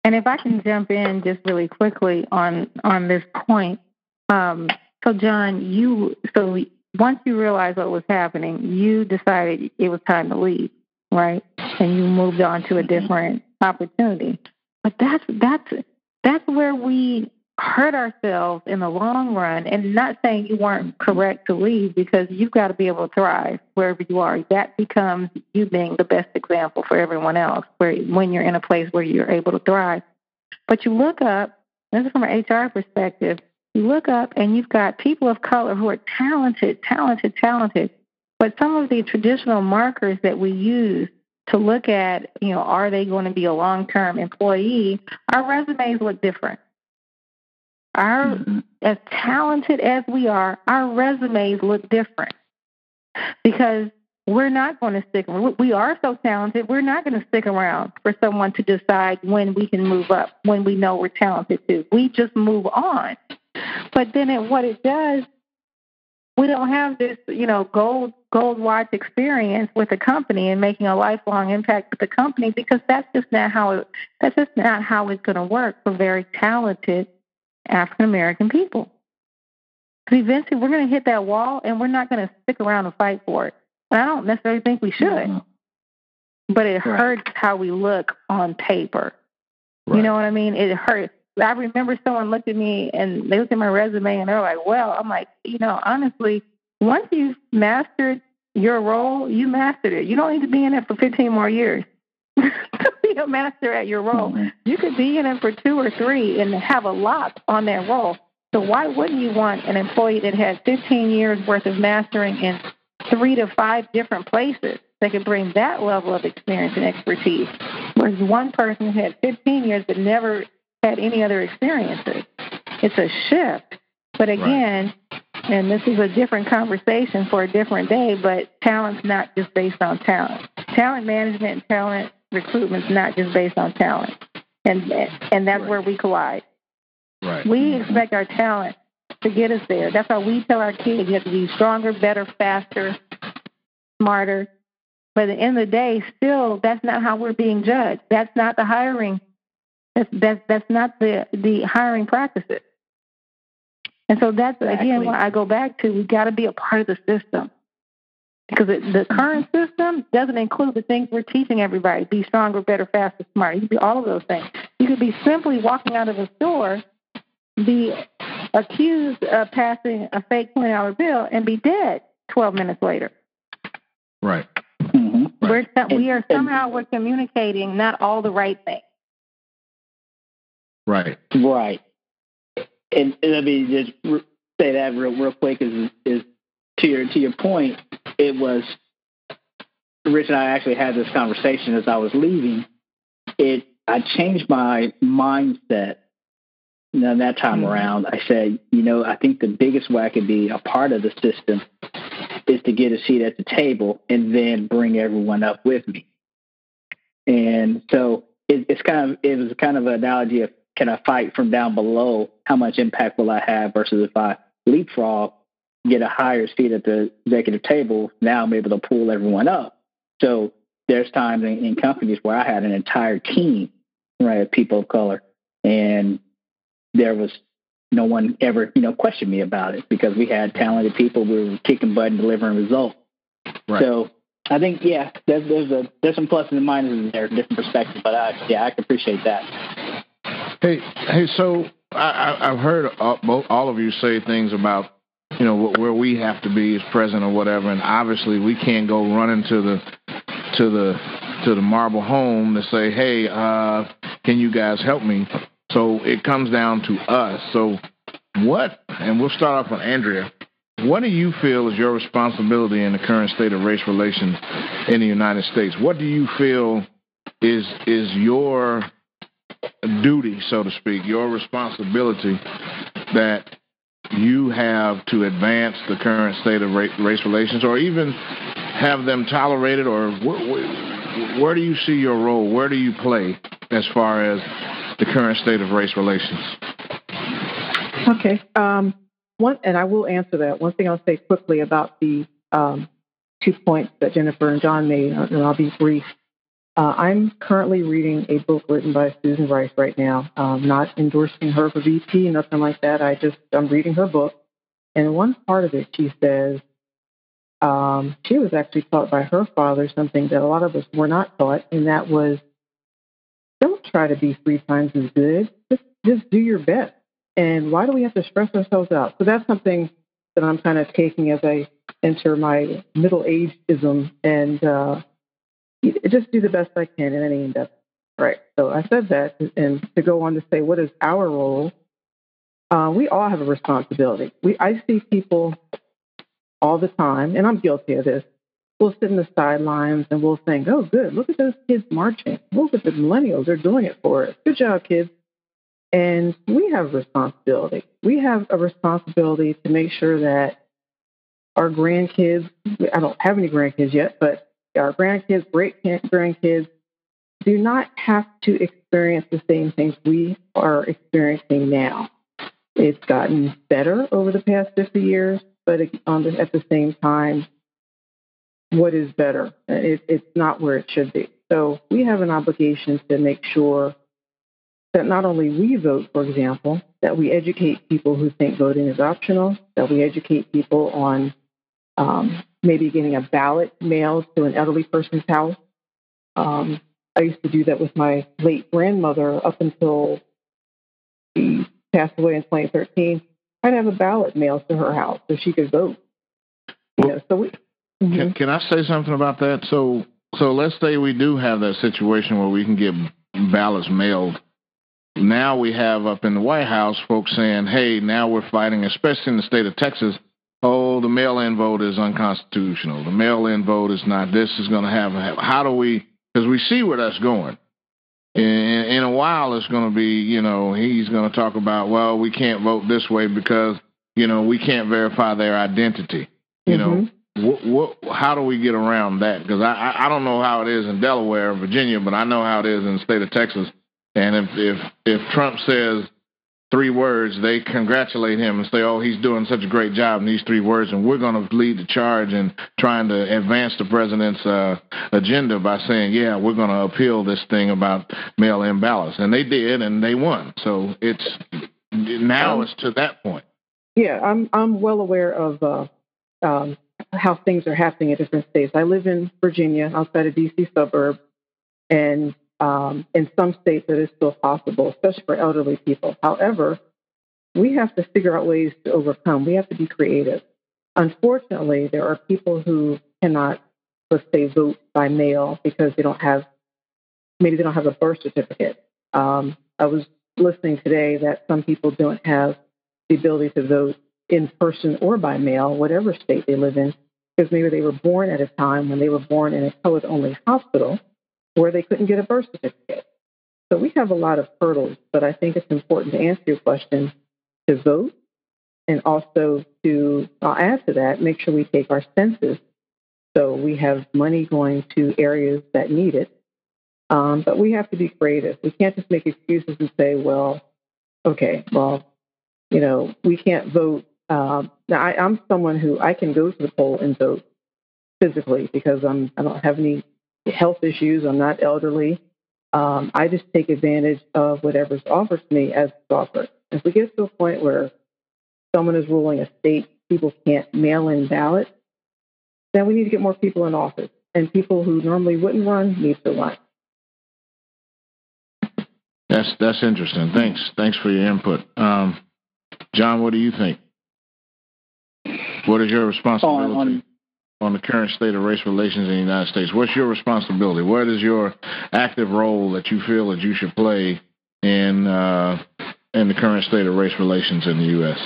S5: And if I can jump in just really quickly on on this point, um, so John, you so once you realized what was happening, you decided it was time to leave, right? And you moved on to a different opportunity. But that's that's that's where we hurt ourselves in the long run and not saying you weren't correct to leave because you've got to be able to thrive wherever you are. That becomes you being the best example for everyone else where when you're in a place where you're able to thrive. But you look up this is from an hr perspective you look up and you've got people of color who are talented talented talented. But some of the traditional markers that we use to look at you know are they going to be a long term employee our resumes look different our mm-hmm. as talented as we are, our resumes look different because we're not going to stick. We are so talented. We're not going to stick around for someone to decide when we can move up. When we know we're talented too, we just move on. But then, it, what it does, we don't have this, you know, gold gold watch experience with a company and making a lifelong impact with the company because that's just not how it that's just not how it's going to work for very talented African American people. Because eventually we're going to hit that wall and we're not going to stick around and fight for it. And I don't necessarily think we should, mm-hmm. but it right. hurts how we look on paper. Right. You know what I mean? It hurts. I remember someone looked at me and they looked at my resume and they're like, well, I'm like, you know, honestly, once you've mastered your role, you mastered it. You don't need to be in it for 15 more years *laughs* master at your role. Mm-hmm. You could be in it for two or three and have a lot on that role. So why wouldn't you want an employee that has 15 years worth of mastering in three to five different places that can bring that level of experience and expertise? Whereas one person who had 15 years but never had any other experiences. It's a shift. But again, right. and this is a different conversation for a different day, but talent's not just based on talent. Talent management and talent recruitment is not just based on talent. And and that's right. where we collide.
S2: Right.
S5: We expect our talent to get us there. That's why we tell our kids you have to be stronger, better, faster, smarter. But at the end of the day, still, that's not how we're being judged. That's not the hiring that's that's that's not the the hiring practices. And so that's exactly. again what I go back to. We got to be a part of the system because it, the current system doesn't include the things we're teaching everybody: be stronger, better, faster, smarter. You could be all of those things. You could be simply walking out of a store, be accused of passing a fake twenty dollar bill, and be dead twelve minutes later.
S2: Right.
S5: Mm-hmm. We're, we are somehow we're communicating not all the right things.
S2: Right.
S4: Right. And, and let me just say that real real quick is is to your to your point. It was Rich and I actually had this conversation as I was leaving. It I changed my mindset. Know, that time mm-hmm. around, I said, you know, I think the biggest way I could be a part of the system is to get a seat at the table and then bring everyone up with me. And so it, it's kind of it was kind of an analogy of can I fight from down below? How much impact will I have versus if I leapfrog, get a higher seat at the executive table, now I'm able to pull everyone up. So there's times in, in companies where I had an entire team, right, of people of color, and there was no one ever, you know, questioned me about it because we had talented people. We were kicking butt and delivering results. Right. So I think, yeah, there's there's a there's some pluses and minuses in there, different perspectives. But I, yeah, I can appreciate that.
S2: Hey, hey. So I, I've heard all of you say things about you know where we have to be as president or whatever, and obviously we can't go running to the to the to the marble home to say, hey, uh, can you guys help me? So it comes down to us. So what? And we'll start off with Andrea. What do you feel is your responsibility in the current state of race relations in the United States? What do you feel is is your duty, so to speak, your responsibility that you have to advance the current state of race relations or even have them tolerated or where, do you see your role? Where do you play as far as the current state of race relations?
S3: Okay. Um, one, and I will answer that. One thing I'll say quickly about the um, two points that Jennifer and John made, and I'll be brief. Uh, I'm currently reading a book written by Susan Rice right now. Um, not endorsing her for VP, nothing like that. I just I'm reading her book, and one part of it she says um, she was actually taught by her father something that a lot of us were not taught, and that was don't try to be three times as good. Just just do your best. And why do we have to stress ourselves out? So that's something that I'm kind of taking as I enter my middle ageism and uh, just do the best I can in any endeavor. Right. So I said that, and to go on to say, what is our role? Uh, we all have a responsibility. We I see people all the time, and I'm guilty of this. We'll sit in the sidelines and we'll think, "Oh, good! Look at those kids marching. Look at the millennials; they're doing it for us. Good job, kids." And we have a responsibility. We have a responsibility to make sure that our grandkids. I don't have any grandkids yet, but our grandkids, great grandkids, do not have to experience the same things we are experiencing now. It's gotten better over the past 50 years, but at the same time, what is better. It, it's not where it should be. So we have an obligation to make sure that not only we vote, for example, that we educate people who think voting is optional, that we educate people on um, maybe getting a ballot mailed to an elderly person's house. Um, I used to do that with my late grandmother up until she passed away in 2013. I'd have a ballot mailed to her house so she could vote. You know, so we,
S2: mm-hmm. can, can I say something about that? So, so let's say we do have that situation where we can get ballots mailed. Now we have up in the White House folks saying, "Hey, now we're fighting, especially in the state of Texas." Oh, the mail-in vote is unconstitutional. The mail-in vote is not. This is going to have. How do we? Because we see where that's going. In, in a while, it's going to be, you know, he's going to talk about, well, we can't vote this way because, you know, we can't verify their identity. You mm-hmm. know, what, what, how do we get around that? Because I, I don't know how it is in Delaware or Virginia, but I know how it is in the state of Texas. And if if if Trump says three words, they congratulate him and say, "Oh, he's doing such a great job in these three words," and we're going to lead the charge in trying to advance the president's uh, agenda by saying, "Yeah, we're going to appeal this thing about mail-in ballots," and they did, and they won. So it's now um, it's to that point.
S3: Yeah, I'm I'm well aware of uh, um, how things are happening in different states. I live in Virginia, outside of D.C. suburb, and um, in some states, it is still possible, especially for elderly people. However, we have to figure out ways to overcome. We have to be creative. Unfortunately, there are people who cannot, let's say, vote by mail because they don't have, maybe they don't have a birth certificate. Um, I was listening today that some people don't have the ability to vote in person or by mail, whatever state they live in, because maybe they were born at a time when they were born in a colored only hospital where they couldn't get a birth certificate. So we have a lot of hurdles, but I think it's important to answer your question to vote and also to, I'll add to that, make sure we take our census so we have money going to areas that need it. Um, but we have to be creative. We can't just make excuses and say, well, okay, well, you know, we can't vote. Um, now, I, I'm someone who I can go to the poll and vote physically because I'm I don't have any health issues. I'm not elderly. Um, I just take advantage of whatever's offered to me as it's offered. If we get to a point where someone is ruling a state people can't mail in ballots, then we need to get more people in office. And people who normally wouldn't run need to run.
S2: That's that's interesting. Thanks. Thanks for your input. Um, John, what do you think? What is your responsibility? On, on, on the current state of race relations in the United States. What's your responsibility? What is your active role that you feel that you should play in uh, in the current state of race relations in the U.S.?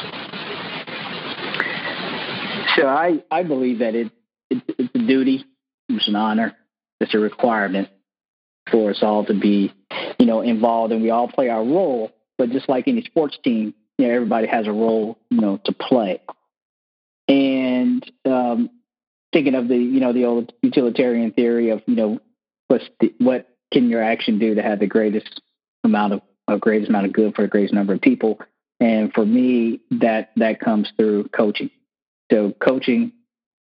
S4: So I, I believe that it, it it's a duty, it's an honor, it's a requirement for us all to be, you know, involved, and we all play our role. But just like any sports team, you know, everybody has a role, you know, to play. And um, thinking of the you know the old utilitarian theory of you know what's the, what can your action do to have the greatest amount of, of greatest amount of good for the greatest number of people? And for me that that comes through coaching. So coaching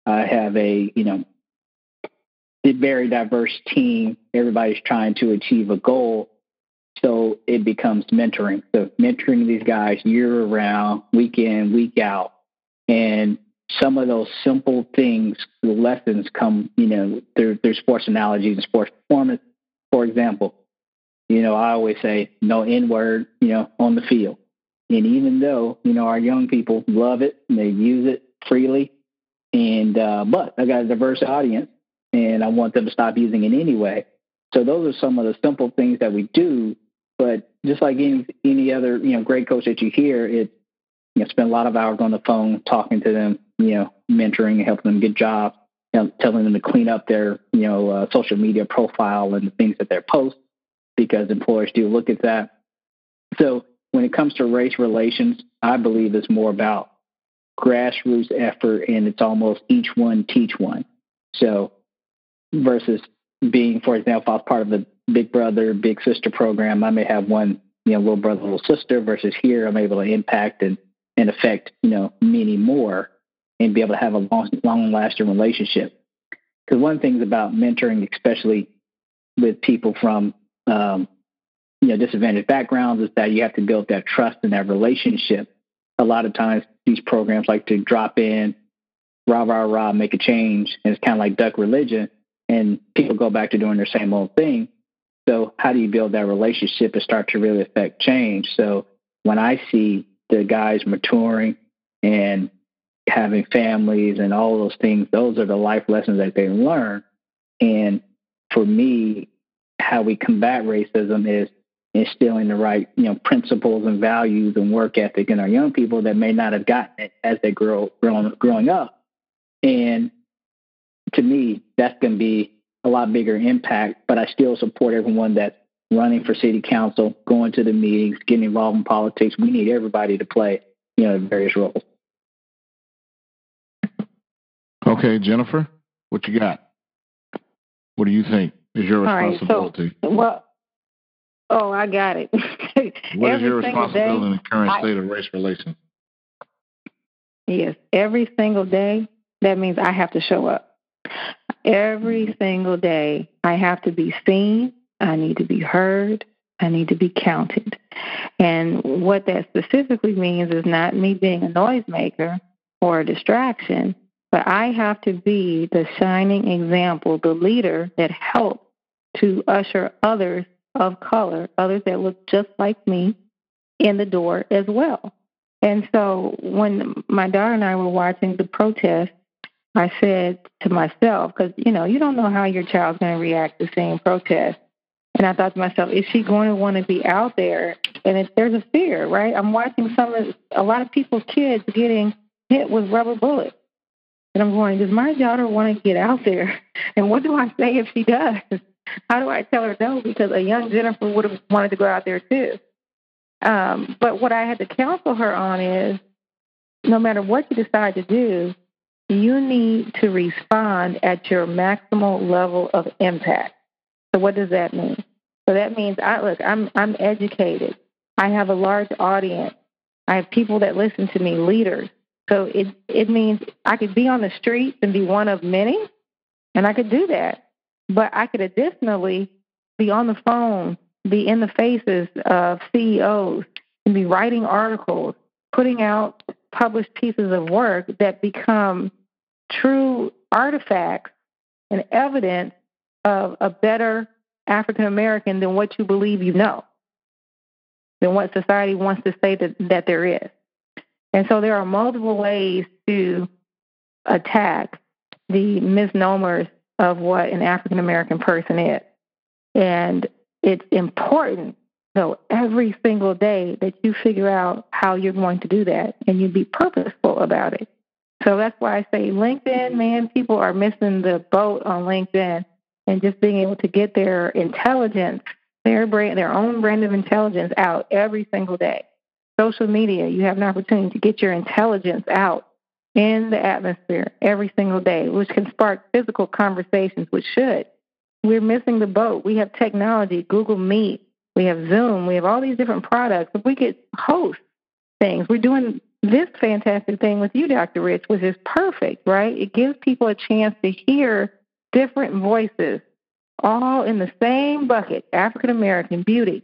S4: i have a you know a very diverse team. Everybody's trying to achieve a goal. So it becomes mentoring. So mentoring these guys year around week in week out. And some of those simple things, the lessons come, you know, through, through sports analogies and sports performance. For example, you know, I always say no N word, you know, on the field. And even though, you know, our young people love it and they use it freely, and, uh, but I got a diverse audience and I want them to stop using it anyway. So those are some of the simple things that we do. But just like any, any other, you know, great coach that you hear, it's, you know, spend a lot of hours on the phone talking to them, you know, mentoring and helping them get jobs, you know, telling them to clean up their, you know, uh, social media profile and the things that they post because employers do look at that. So when it comes to race relations, I believe it's more about grassroots effort and it's almost each one teach one. So versus being, for example, I was part of the big brother, big sister program, I may have one, you know, little brother, little sister versus here I'm able to impact and, and affect, you know, many more and be able to have a long, long lasting relationship. because one thing about mentoring, especially with people from um, you know disadvantaged backgrounds, is that you have to build that trust and that relationship. A lot of times, these programs like to drop in, rah rah rah, make a change, and it's kind of like duck religion, and people go back to doing their same old thing. So, how do you build that relationship and start to really affect change? So, when I see the guys maturing and having families and all those things, those are the life lessons that they learn. And for me, how we combat racism is instilling the right, you know, principles and values and work ethic in our young people that may not have gotten it as they grow growing growing up. And to me, that's going to be a lot bigger impact. But I still support everyone that's running for city council, going to the meetings, getting involved in politics. We need everybody to play, you know, various roles.
S2: Okay, Jennifer, what you got? What do you think is your responsibility?
S5: Right, so, well, oh, I got it. *laughs*
S2: what is your responsibility day, in the current I, state of race relations?
S5: Yes, every single day, that means I have to show up. Every single day, I have to be seen. I need to be heard. I need to be counted. And what that specifically means is not me being a noisemaker or a distraction, but I have to be the shining example, the leader that helps to usher others of color, others that look just like me, in the door as well. And so when my daughter and I were watching the protest, I said to myself, because you know, you don't know how your child's going to react to seeing protest. And I thought to myself, is she going to want to be out there? And if there's a fear, right? I'm watching some of a lot of people's kids getting hit with rubber bullets. And I'm going, does my daughter want to get out there? *laughs* And what do I say if she does? *laughs* How do I tell her no? Because a young Jennifer would have wanted to go out there too. Um, but what I had to counsel her on is no matter what you decide to do, you need to respond at your maximal level of impact. So what does that mean? So that means I look, I'm I'm educated. I have a large audience. I have people that listen to me, leaders. So it it means I could be on the streets and be one of many, and I could do that. But I could additionally be on the phone, be in the faces of CEOs, and be writing articles, putting out published pieces of work that become true artifacts and evidence of a better African American than what you believe you know, than what society wants to say that, that there is. And so there are multiple ways to attack the misnomers of what an African American person is. And it's important, though, every single day that you figure out how you're going to do that and you be purposeful about it. So that's why I say LinkedIn, man, people are missing the boat on LinkedIn and just being able to get their intelligence, their brand, their own brand of intelligence out every single day. Social media, you have an opportunity to get your intelligence out in the atmosphere every single day, which can spark physical conversations, which should. We're missing the boat. We have technology, Google Meet, we have Zoom, we have all these different products. If we could host things, we're doing this fantastic thing with you, Dr. Rich, which is perfect, right? It gives people a chance to hear different voices, all in the same bucket African American beauty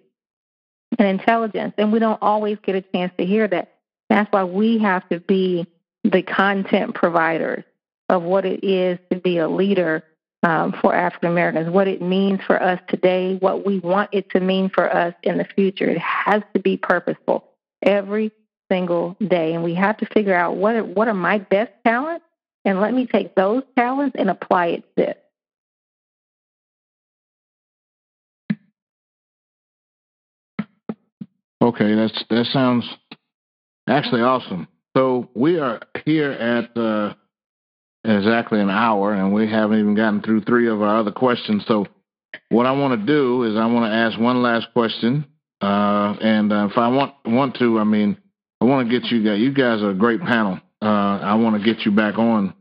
S5: and intelligence. And we don't always get a chance to hear that. That's why we have to be the content providers of what it is to be a leader um, for African Americans, what it means for us today, what we want it to mean for us in the future. It has to be purposeful every single day, and we have to figure out what are, what are my best talents, and let me take those talents and apply it to this.
S2: Okay, that's that sounds actually awesome. So we are here at uh, exactly an hour, and we haven't even gotten through three of our other questions. So what I want to do is I want to ask one last question, uh, and uh, if I want want to, I mean, I want to get you guys. You guys are a great panel. Uh, I want to get you back on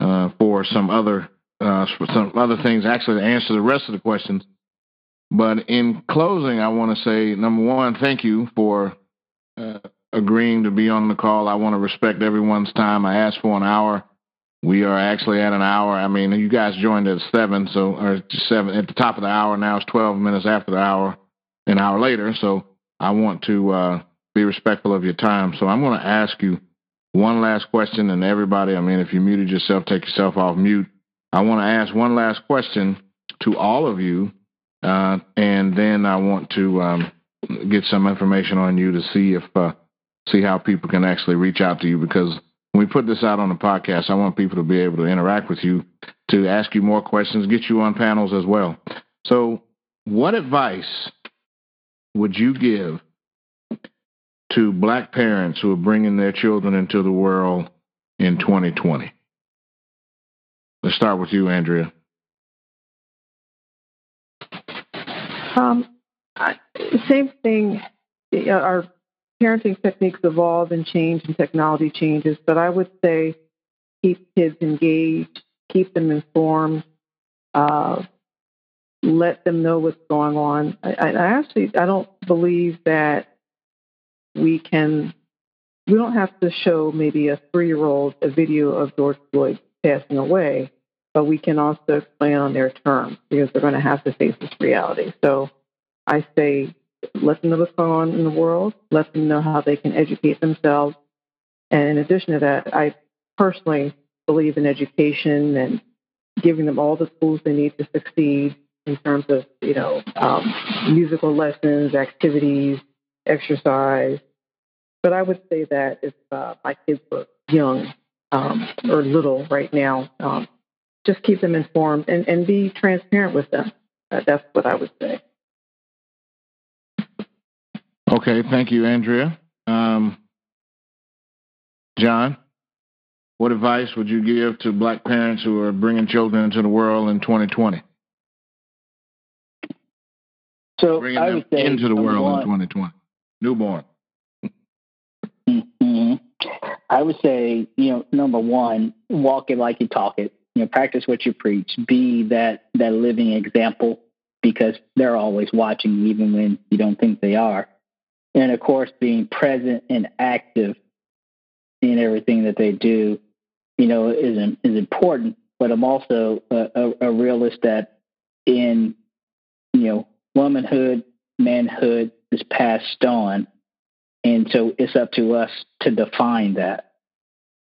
S2: uh, for some other uh, for some other things, actually, to answer the rest of the questions. But in closing, I want to say number one, thank you for uh, agreeing to be on the call. I want to respect everyone's time. I asked for an hour. we are actually at an hour. I mean, you guys joined at seven, so or seven at the top of the hour. Now it's twelve minutes after the hour, an hour later. So I want to uh, be respectful of your time. So I'm going to ask you one last question, and everybody. I mean, if you muted yourself, take yourself off mute. I want to ask one last question to all of you, uh, and then I want to um, get some information on you to see if uh, see how people can actually reach out to you because when we put this out on the podcast, I want people to be able to interact with you, to ask you more questions, get you on panels as well. So, what advice would you give to black parents who are bringing their children into the world in 2020? Let's start with you, Andrea.
S3: Um, I, same thing. Our parenting techniques evolve and change and technology changes, but I would say keep kids engaged, keep them informed, uh, let them know what's going on. I, I actually I don't believe that we can we don't have to show maybe a three year old a video of George Floyd passing away, but we can also explain on their terms because they're going to have to face this reality. So I say let them know what's going on in the world, let them know how they can educate themselves. And in addition to that, I personally believe in education and giving them all the tools they need to succeed in terms of, you know, um, musical lessons, activities, exercise. But I would say that if uh, my kids were young um, or little right now, um, just keep them informed and, and be transparent with them. Uh, that's what I would say.
S2: Okay, thank you, Andrea. Um, John, what advice would you give to black parents who are bringing children into the world in 2020?
S4: So
S2: bringing
S4: I
S2: them
S4: would say
S2: into the world
S4: one,
S2: in 2020, newborn.
S4: Mm-hmm. *laughs* I would say, you know, number one, walk it like you talk it. You know, practice what you preach. Be that that living example because they're always watching, even when you don't think they are and of course being present and active in everything that they do you know is is important but i'm also a, a, a realist that in you know womanhood manhood is passed on. And so it's up to us to define that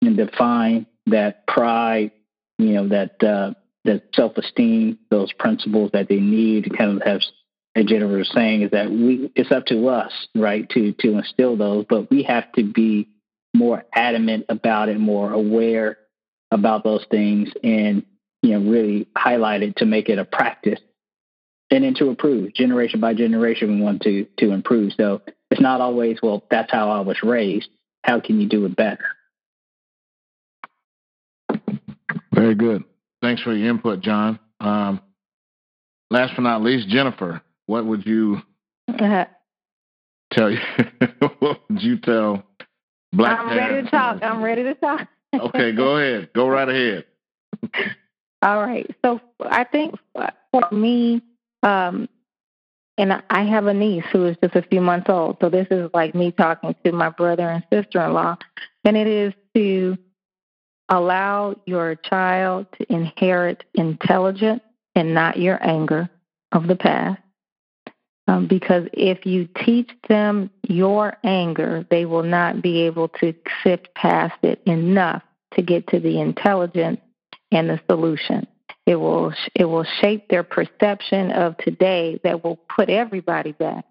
S4: and define that pride you know that uh, that self-esteem those principles that they need kind of have and Jennifer was saying is that we it's up to us, right, to to instill those, but we have to be more adamant about it, more aware about those things, and you know really highlight it to make it a practice, and then to improve generation by generation. We want to to improve. So it's not always well. That's how I was raised. How can you do it better?
S2: Very good. Thanks for your input, John. Um, last but not least, Jennifer what would you uh, tell you? *laughs* what would you tell black
S5: I'm ready to talk. I'm ready to talk. *laughs*
S2: okay, go ahead. Go right ahead.
S5: All right. So I think for me, um, and I have a niece who is just a few months old. So this is like me talking to my brother and sister in law. And it is to allow your child to inherit intelligence and not your anger of the past. Um, because if you teach them your anger, they will not be able to sift past it enough to get to the intelligence and the solution. It will it will shape their perception of today that will put everybody back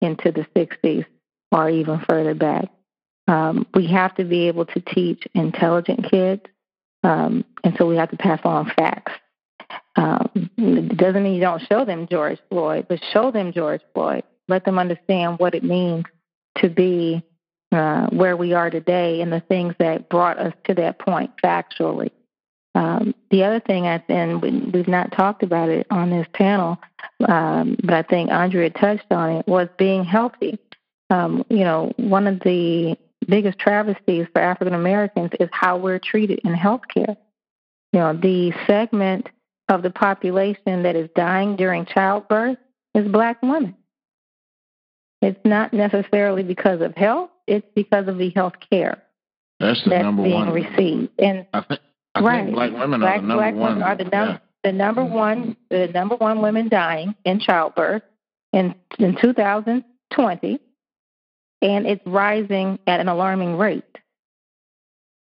S5: into the 60s or even further back. Um, we have to be able to teach intelligent kids, um, and so we have to pass on facts. Um, it doesn't mean you don't show them George Floyd, but show them George Floyd. Let them understand what it means to be uh, where we are today and the things that brought us to that point factually. Um, the other thing, I, and we've not talked about it on this panel, um, but I think Andrea touched on it, was being healthy. Um, you know, one of the biggest travesties for African Americans is how we're treated in healthcare. You know, the segment of the population that is dying during childbirth is black women. It's not necessarily because of health, it's because of the health care
S2: that's, the
S5: that's
S2: number
S5: being
S2: one.
S5: received. And
S2: I think I
S5: right.
S2: black women
S5: black,
S2: are the number
S5: black
S2: one.
S5: women are the number
S2: yeah.
S5: the number one the number one women dying in childbirth in in 2020, and it's rising at an alarming rate.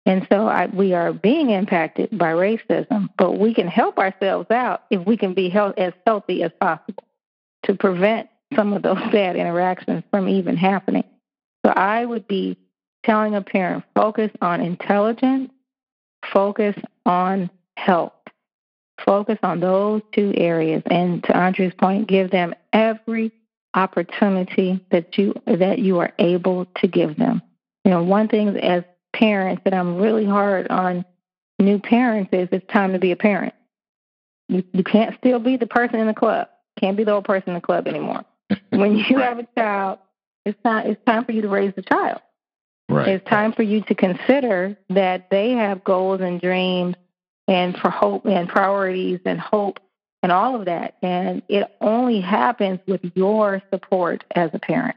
S5: And so I, we are being impacted by racism, but we can help ourselves out if we can be health, as healthy as possible to prevent some of those *laughs* bad interactions from even happening. So I would be telling a parent focus on intelligence, focus on health, focus on those two areas, and to Andre's point, give them every opportunity that you that you are able to give them. You know, one thing as parents that I'm really hard on new parents is it's time to be a parent. You you can't still be the person in the club. Can't be the old person in the club anymore. *laughs* When you have a child, it's time it's time for you to raise the child.
S2: Right.
S5: It's time for you to consider that they have goals and dreams and for hope and priorities and hope and all of that. And it only happens with your support as a parent,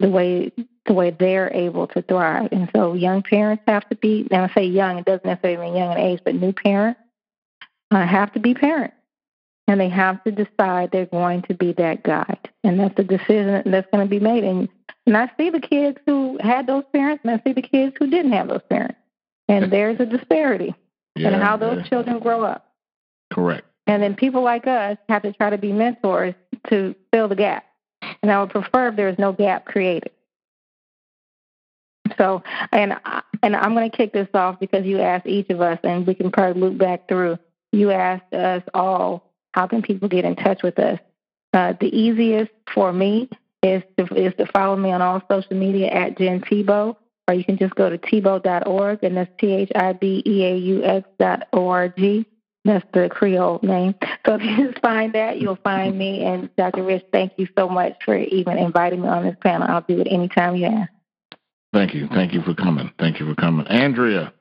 S5: the way the way they're able to thrive. And so young parents have to be now I say young, it doesn't necessarily mean young in age, but new parents uh, have to be parents. And they have to decide they're going to be that guide. And that's a decision that's going to be made. And and I see the kids who had those parents, and I see the kids who didn't have those parents. And there's a disparity
S2: yeah,
S5: in how those
S2: yeah.
S5: children grow up.
S2: Correct.
S5: And then people like us have to try to be mentors to fill the gap. And I would prefer if there was no gap created. So, and and I'm going to kick this off because you asked each of us, and we can probably loop back through. You asked us all, how can people get in touch with us? Uh, the easiest for me is to is to follow me on all social media at Jen Thibeaux, or you can just go to thibeaux.org, and that's T H I B E A U X dot O R G. That's the Creole name. So if you just find that, you'll find me. And Dr. Rich, thank you so much for even inviting me on this panel. I'll do it anytime you ask.
S2: Thank you. Thank you for coming. Thank you for coming. Andrea,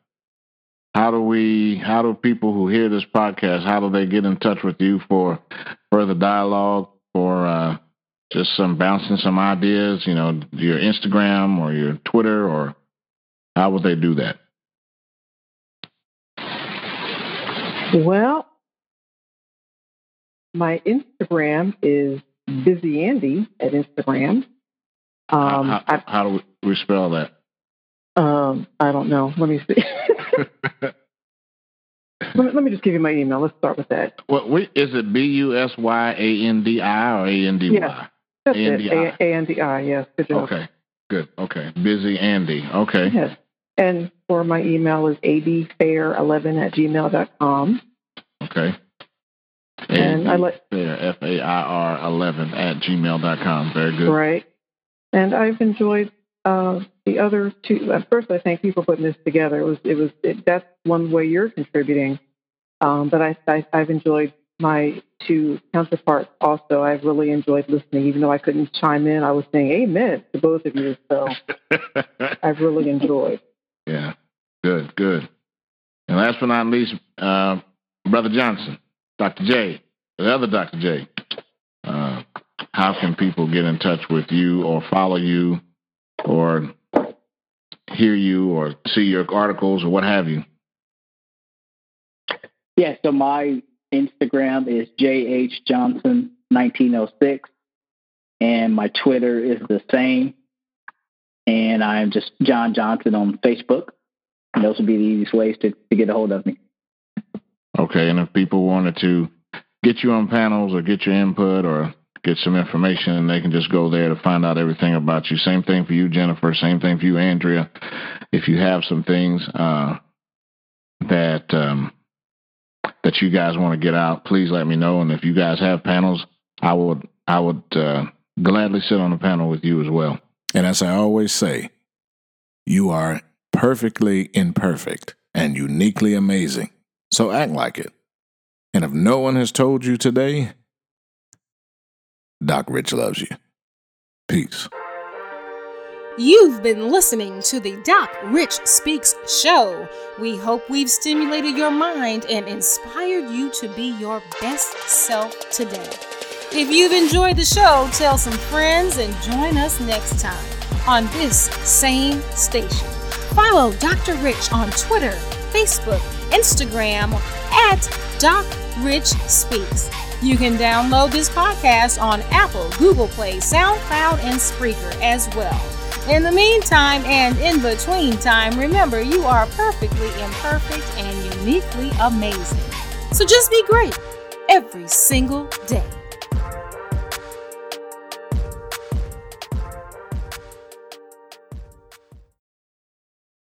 S2: how do we how do people who hear this podcast, how do they get in touch with you for further dialogue, for uh, just some bouncing some ideas, you know, your Instagram or your Twitter or how would they do that?
S3: Well, my Instagram is Busy Andi at Instagram. Um,
S2: how,
S3: I,
S2: how do we spell that?
S3: um, I don't know. Let me see. *laughs* *laughs* let, me, let me just give you my email. Let's start with that.
S2: What we, is it? B U S Y A N D I or A N D Y?
S3: Yes. That's
S2: A-N-D-I.
S3: it. A N D I. Yes.
S2: Okay. Good. Okay. Busy Andi. Okay.
S3: Yes. And for my email is abfair11 at gmail.com.
S2: Okay.
S3: And I let
S2: Fair, F A I R 11 at gmail dot com. Very good.
S3: right. And I've enjoyed uh, the other two. At first, I thank you for putting this together. It was it was it, that's one way you're contributing. Um, but I, I I've enjoyed my two counterparts also. I've really enjoyed listening, even though I couldn't chime in. I was saying amen to both of you. So *laughs* I've really enjoyed.
S2: yeah. Good, good. And last but not least, uh, Brother Johnson, Dr. J, the other Dr. J. Uh, how can people get in touch with you or follow you or hear you or see your articles or what have you?
S4: Yeah, so my Instagram is jhjohnson1906, and my Twitter is the same. And I'm just John Johnson on Facebook. And those would be the easiest ways to, to get a hold of me.
S2: Okay, and if people wanted to get you on panels or get your input or get some information, and they can just go there to find out everything about you. Same thing for you, Jennifer. Same thing for you, Andrea. If you have some things uh, that um, that you guys want to get out, please let me know. And if you guys have panels, I would I would uh, gladly sit on a panel with you as well.
S6: And as I always say, you are perfectly imperfect and uniquely amazing. So act like it. And if no one has told you today, Doc Rich loves you. Peace.
S1: You've been listening to the Doc Rich Speaks show. We hope we've stimulated your mind and inspired you to be your best self today. If you've enjoyed the show, tell some friends and join us next time on this same station. Follow Dr. Rich on Twitter, Facebook, Instagram at Doc Rich Speaks. You can download this podcast on Apple, Google Play, SoundCloud, and Spreaker as well. In the meantime and in between time, remember you are perfectly imperfect and uniquely amazing. So just be great every single day.